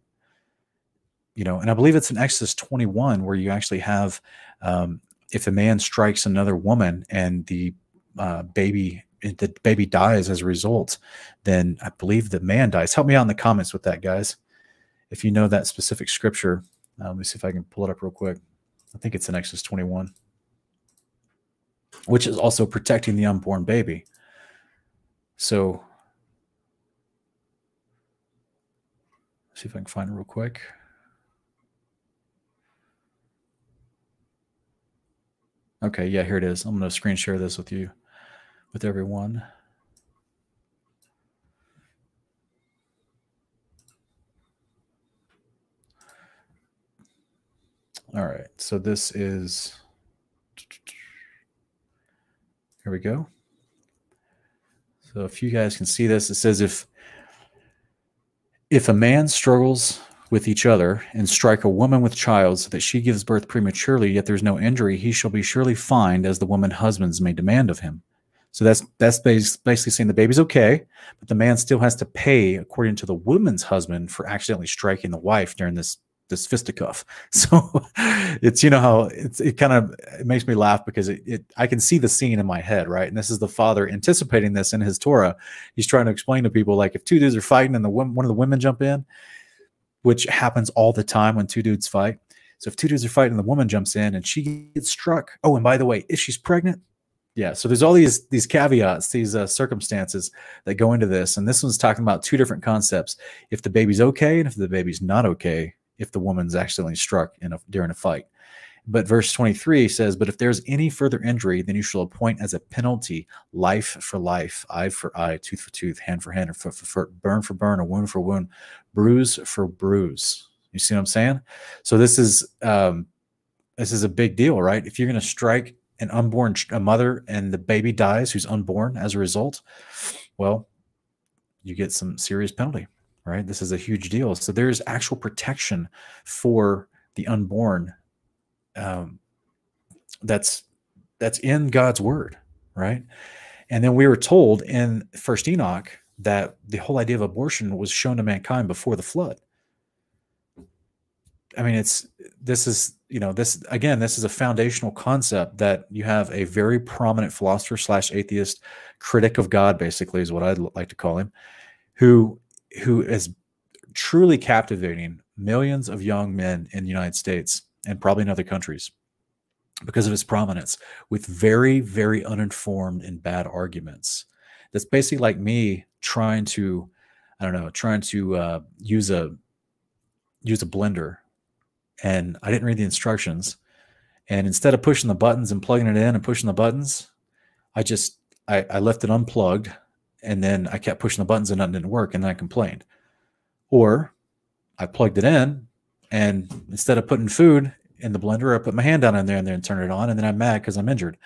[SPEAKER 1] You know, and I believe it's in Exodus 21 where you actually have um, if a man strikes another woman and the uh, baby the baby dies as a result, then I believe the man dies. Help me out in the comments with that, guys if you know that specific scripture, uh, let me see if I can pull it up real quick. I think it's in Exodus 21, which is also protecting the unborn baby. So, see if I can find it real quick. Okay, yeah, here it is. I'm going to screen share this with you, with everyone. All right. So this is. Here we go. So if you guys can see this, it says if if a man struggles with each other and strike a woman with child so that she gives birth prematurely, yet there's no injury, he shall be surely fined as the woman husbands may demand of him. So that's that's basically saying the baby's okay, but the man still has to pay according to the woman's husband for accidentally striking the wife during this this fisticuff. So it's you know how it's it kind of it makes me laugh because it, it I can see the scene in my head, right? And this is the father anticipating this in his Torah. He's trying to explain to people like if two dudes are fighting and the one of the women jump in, which happens all the time when two dudes fight. So if two dudes are fighting, and the woman jumps in and she gets struck. Oh, and by the way, if she's pregnant, yeah. So there's all these these caveats, these uh, circumstances that go into this, and this one's talking about two different concepts: if the baby's okay and if the baby's not okay, if the woman's accidentally struck in a, during a fight. But verse 23 says, But if there's any further injury, then you shall appoint as a penalty life for life, eye for eye, tooth for tooth, hand for hand, or foot for foot, burn for burn, or wound for wound, bruise for bruise. You see what I'm saying? So this is um, this is a big deal, right? If you're going to strike an unborn a mother and the baby dies who's unborn as a result, well, you get some serious penalty, right? This is a huge deal. So there's actual protection for the unborn um, that's that's in God's word, right? And then we were told in First Enoch that the whole idea of abortion was shown to mankind before the flood. I mean, it's this is you know this again. This is a foundational concept that you have a very prominent philosopher slash atheist critic of God, basically, is what I'd like to call him, who who is truly captivating millions of young men in the United States and probably in other countries because of his prominence with very, very uninformed and bad arguments. That's basically like me trying to, I don't know, trying to uh, use a use a blender, and I didn't read the instructions, and instead of pushing the buttons and plugging it in and pushing the buttons, I just I, I left it unplugged, and then I kept pushing the buttons and nothing didn't work, and then I complained. Or I plugged it in and instead of putting food in the blender, I put my hand down in there and then turn it on. And then I'm mad because I'm injured.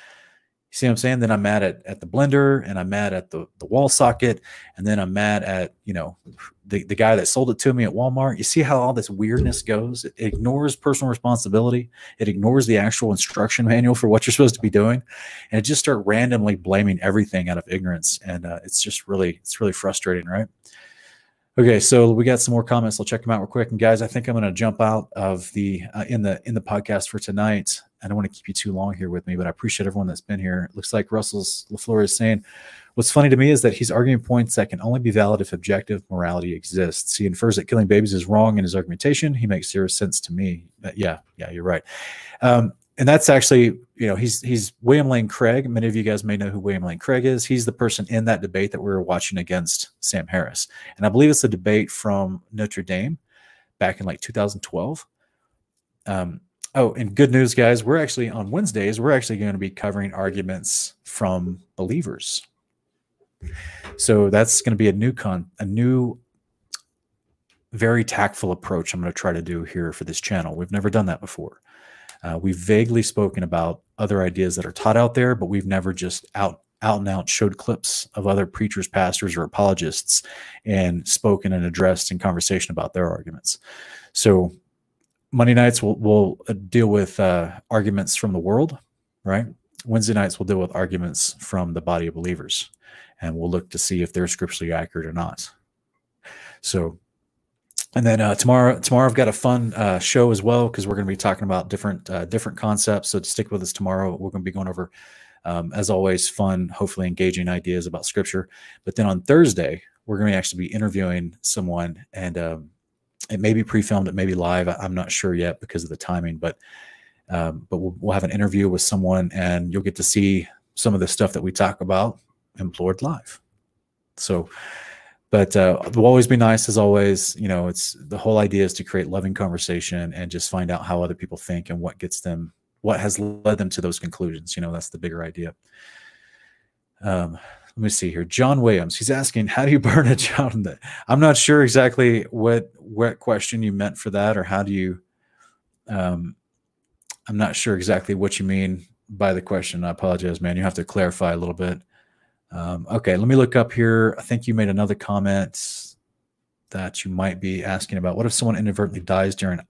[SPEAKER 1] See what I'm saying? Then I'm mad at, at the blender and I'm mad at the, the wall socket. And then I'm mad at, you know, the, the guy that sold it to me at Walmart. You see how all this weirdness goes? It ignores personal responsibility. It ignores the actual instruction manual for what you're supposed to be doing. And it just start randomly blaming everything out of ignorance. And uh, it's just really, it's really frustrating, right? Okay, so we got some more comments. I'll check them out real quick. And guys, I think I'm going to jump out of the uh, in the in the podcast for tonight. I don't want to keep you too long here with me, but I appreciate everyone that's been here. It looks like Russell's Lafleur is saying, "What's funny to me is that he's arguing points that can only be valid if objective morality exists. He infers that killing babies is wrong in his argumentation. He makes zero sense to me. But yeah, yeah, you're right. Um, and that's actually, you know, he's he's William Lane Craig. Many of you guys may know who William Lane Craig is. He's the person in that debate that we were watching against Sam Harris, and I believe it's a debate from Notre Dame back in like 2012. Um, oh, and good news, guys, we're actually on Wednesdays. We're actually going to be covering arguments from believers. So that's going to be a new con, a new, very tactful approach. I'm going to try to do here for this channel. We've never done that before. Uh, we've vaguely spoken about other ideas that are taught out there, but we've never just out out and out showed clips of other preachers, pastors, or apologists and spoken and addressed in conversation about their arguments. So Monday nights we'll, we'll uh, deal with uh, arguments from the world, right? Wednesday nights we'll deal with arguments from the body of believers, and we'll look to see if they're scripturally accurate or not. So and then uh, tomorrow, tomorrow I've got a fun uh, show as well because we're going to be talking about different uh, different concepts. So stick with us tomorrow. We're going to be going over, um, as always, fun, hopefully engaging ideas about Scripture. But then on Thursday, we're going to actually be interviewing someone, and um, it may be pre-filmed, it may be live. I'm not sure yet because of the timing, but um, but we'll, we'll have an interview with someone, and you'll get to see some of the stuff that we talk about implored live. So but uh, will always be nice as always you know it's the whole idea is to create loving conversation and just find out how other people think and what gets them what has led them to those conclusions you know that's the bigger idea um, let me see here john williams he's asking how do you burn a child in the i'm not sure exactly what what question you meant for that or how do you um I'm not sure exactly what you mean by the question. I apologize, man. You have to clarify a little bit. Um, okay, let me look up here. I think you made another comment that you might be asking about. What if someone inadvertently dies during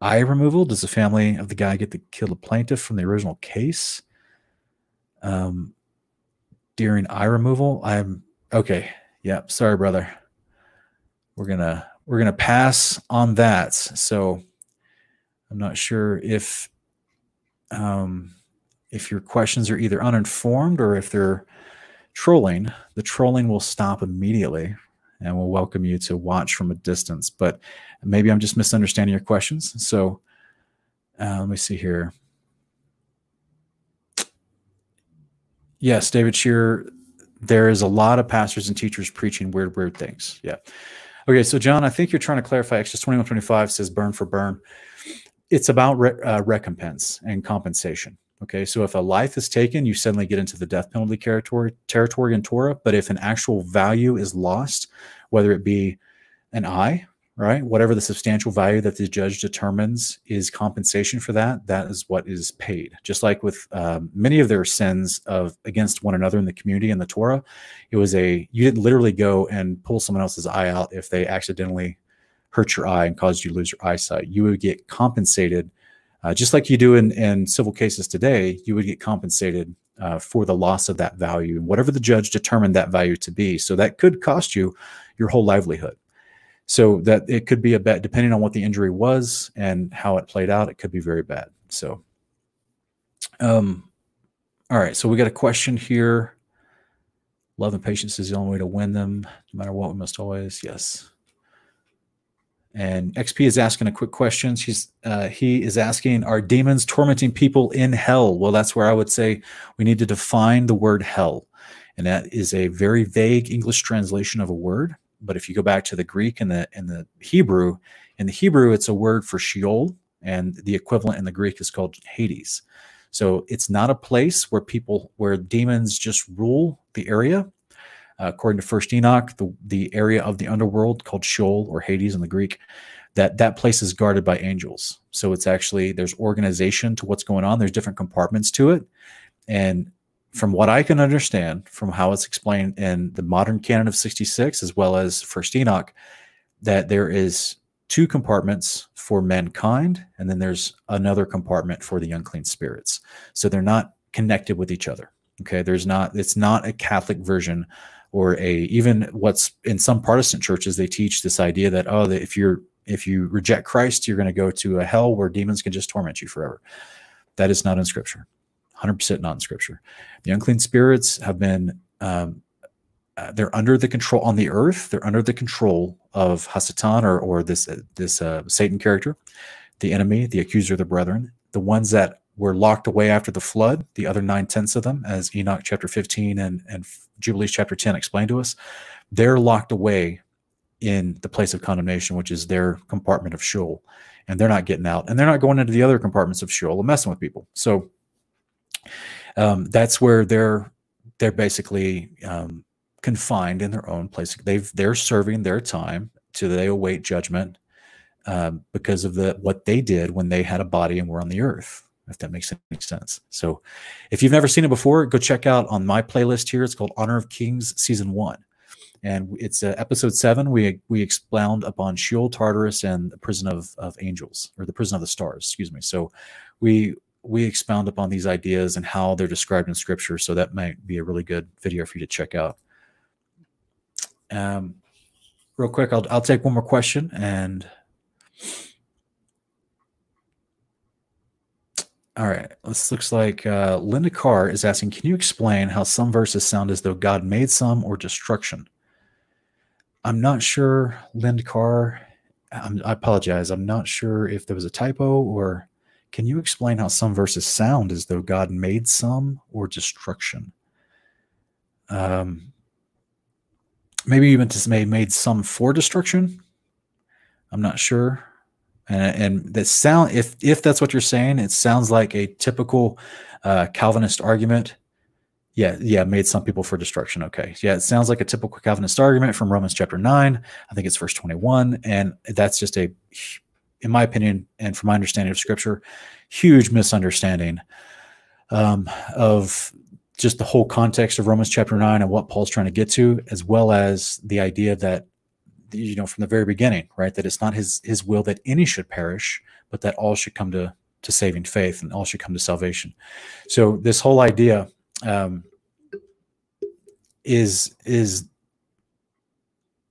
[SPEAKER 1] eye removal? Does the family of the guy get to kill the plaintiff from the original case? Um, during eye removal, I'm okay. Yeah, Sorry, brother. We're gonna we're gonna pass on that. So I'm not sure if um, if your questions are either uninformed or if they're trolling. The trolling will stop immediately and will welcome you to watch from a distance. But maybe I'm just misunderstanding your questions. So uh, let me see here. Yes, David Shearer, there is a lot of pastors and teachers preaching weird, weird things. Yeah. Okay, so John, I think you're trying to clarify. Exodus 21 25 says burn for burn it's about re uh, recompense and compensation. Okay, so if a life is taken, you suddenly get into the death penalty territory, territory in Torah. But if an actual value is lost, whether it be an eye, right, whatever the substantial value that the judge determines is compensation for that, that is what is paid. Just like with um, many of their sins of against one another in the community in the Torah, it was a you didn't literally go and pull someone else's eye out if they accidentally hurt your eye and caused you to lose your eyesight. You would get compensated, uh, just like you do in, in civil cases today, you would get compensated uh, for the loss of that value, whatever the judge determined that value to be. So that could cost you your whole livelihood. So that it could be a bet, depending on what the injury was and how it played out, it could be very bad. So, um, all right. So we got a question here. Love and patience is the only way to win them. No matter what, we must always, yes. And XP is asking a quick question. She's uh, he is asking, are demons tormenting people in hell? Well, that's where I would say we need to define the word hell, and that is a very vague English translation of a word. But if you go back to the Greek and the and the Hebrew, in the Hebrew it's a word for Sheol, and the equivalent in the Greek is called Hades. So it's not a place where people where demons just rule the area. Uh, according to First Enoch, the, the area of the underworld called Sheol or Hades in the Greek, that that place is guarded by angels. So it's actually there's organization to what's going on. There's different compartments to it, and from what I can understand, from how it's explained in the modern canon of 66 as well as First Enoch, that there is two compartments for mankind, and then there's another compartment for the unclean spirits. So they're not connected with each other. Okay, there's not. It's not a Catholic version or a even what's in some Protestant churches they teach this idea that oh that if you're if you reject Christ you're going to go to a hell where demons can just torment you forever. That is not in Scripture. 100% not in Scripture. The unclean spirits have been um, uh, they're under the control on the earth. They're under the control of Hasatan or or this uh, this uh, Satan character, the enemy, the accuser of the brethren, the ones that were locked away after the flood, the other nine tenths of them, as Enoch chapter 15 and, and Jubilees chapter 10 explain to us, they're locked away in the place of condemnation, which is their compartment of Sheol. And they're not getting out. And they're not going into the other compartments of Sheol and messing with people. So um, that's where they're they're basically um, confined in their own place. They've they're serving their time to they await judgment um, because of the what they did when they had a body and were on the earth if that makes any sense. So if you've never seen it before, go check out on my playlist here. It's called Honor of Kings Season 1. And it's uh, episode seven. We we expound upon Sheol, Tartarus, and the prison of, of angels, or the prison of the stars, excuse me. So we we expound upon these ideas and how they're described in scripture. So that might be a really good video for you to check out. Um, real quick, I'll, I'll take one more question and All right. This looks like uh, Linda Carr is asking Can you explain how some verses sound as though God made some or destruction? I'm not sure, Linda Carr. I'm, I apologize. I'm not sure if there was a typo or can you explain how some verses sound as though God made some or destruction? Um, maybe even to say made some for destruction. I'm not sure and, and that sound if if that's what you're saying it sounds like a typical uh, calvinist argument. Yeah yeah made some people for destruction. Okay. Yeah it sounds like a typical calvinist argument from romans chapter 9 i think it's verse 21 and that's just a in my opinion, and from my understanding of Scripture, huge misunderstanding um, of just the whole context of Romans chapter nine and what Paul's trying to get to, as well as the idea that you know from the very beginning, right, that it's not his his will that any should perish, but that all should come to to saving faith and all should come to salvation. So this whole idea um, is is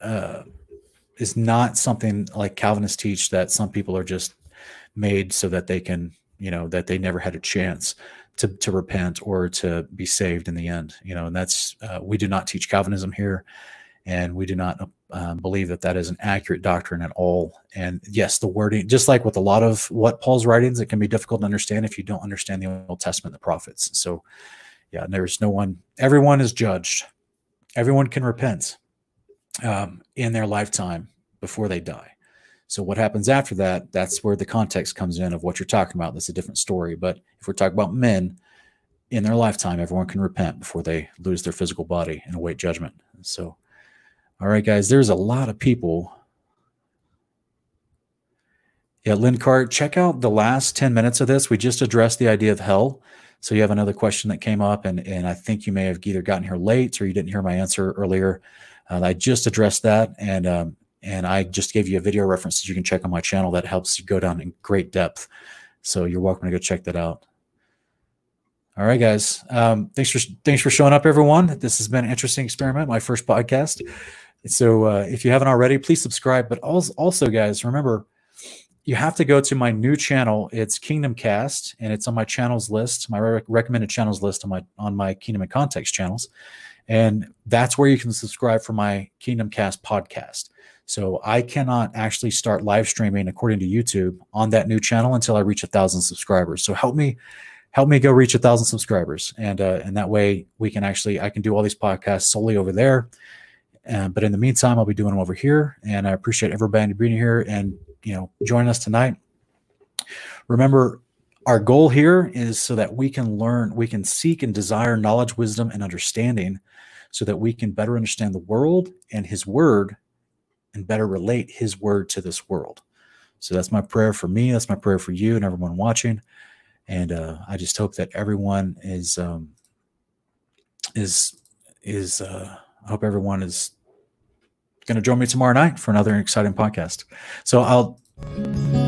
[SPEAKER 1] uh, is not something like Calvinists teach that some people are just made so that they can you know that they never had a chance to to repent or to be saved in the end. You know, and that's uh, we do not teach Calvinism here, and we do not um, believe that that is an accurate doctrine at all. And yes, the wording, just like with a lot of what Paul's writings, it can be difficult to understand if you don't understand the Old Testament, the prophets. So, yeah, there's no one. Everyone is judged. Everyone can repent um, in their lifetime before they die. So what happens after that, that's where the context comes in of what you're talking about. That's a different story. But if we're talking about men in their lifetime, everyone can repent before they lose their physical body and await judgment. So, all right, guys, there's a lot of people. Yeah, Lynn Cart, check out the last 10 minutes of this. We just addressed the idea of hell. So you have another question that came up, and, and I think you may have either gotten here late or you didn't hear my answer earlier. Uh, I just addressed that, and um, and I just gave you a video reference that you can check on my channel that helps you go down in great depth. So you're welcome to go check that out. All right, guys. Um, thanks for thanks for showing up, everyone. This has been an interesting experiment, my first podcast. So uh, if you haven't already, please subscribe. But also, also, guys, remember you have to go to my new channel. It's Kingdom Cast, and it's on my channels list, my re recommended channels list on my on my Kingdom and Context channels, and that's where you can subscribe for my Kingdom Cast podcast. So I cannot actually start live streaming according to YouTube on that new channel until I reach a thousand subscribers. So help me, help me go reach a thousand subscribers, and uh, and that way we can actually I can do all these podcasts solely over there. Uh, but in the meantime, I'll be doing them over here, and I appreciate everybody being here and you know join us tonight. Remember, our goal here is so that we can learn, we can seek and desire knowledge, wisdom, and understanding, so that we can better understand the world and His Word and better relate his word to this world. So that's my prayer for me. That's my prayer for you and everyone watching. And uh, I just hope that everyone is um, is is. Uh, I hope everyone is going to join me tomorrow night for another exciting podcast. So I'll.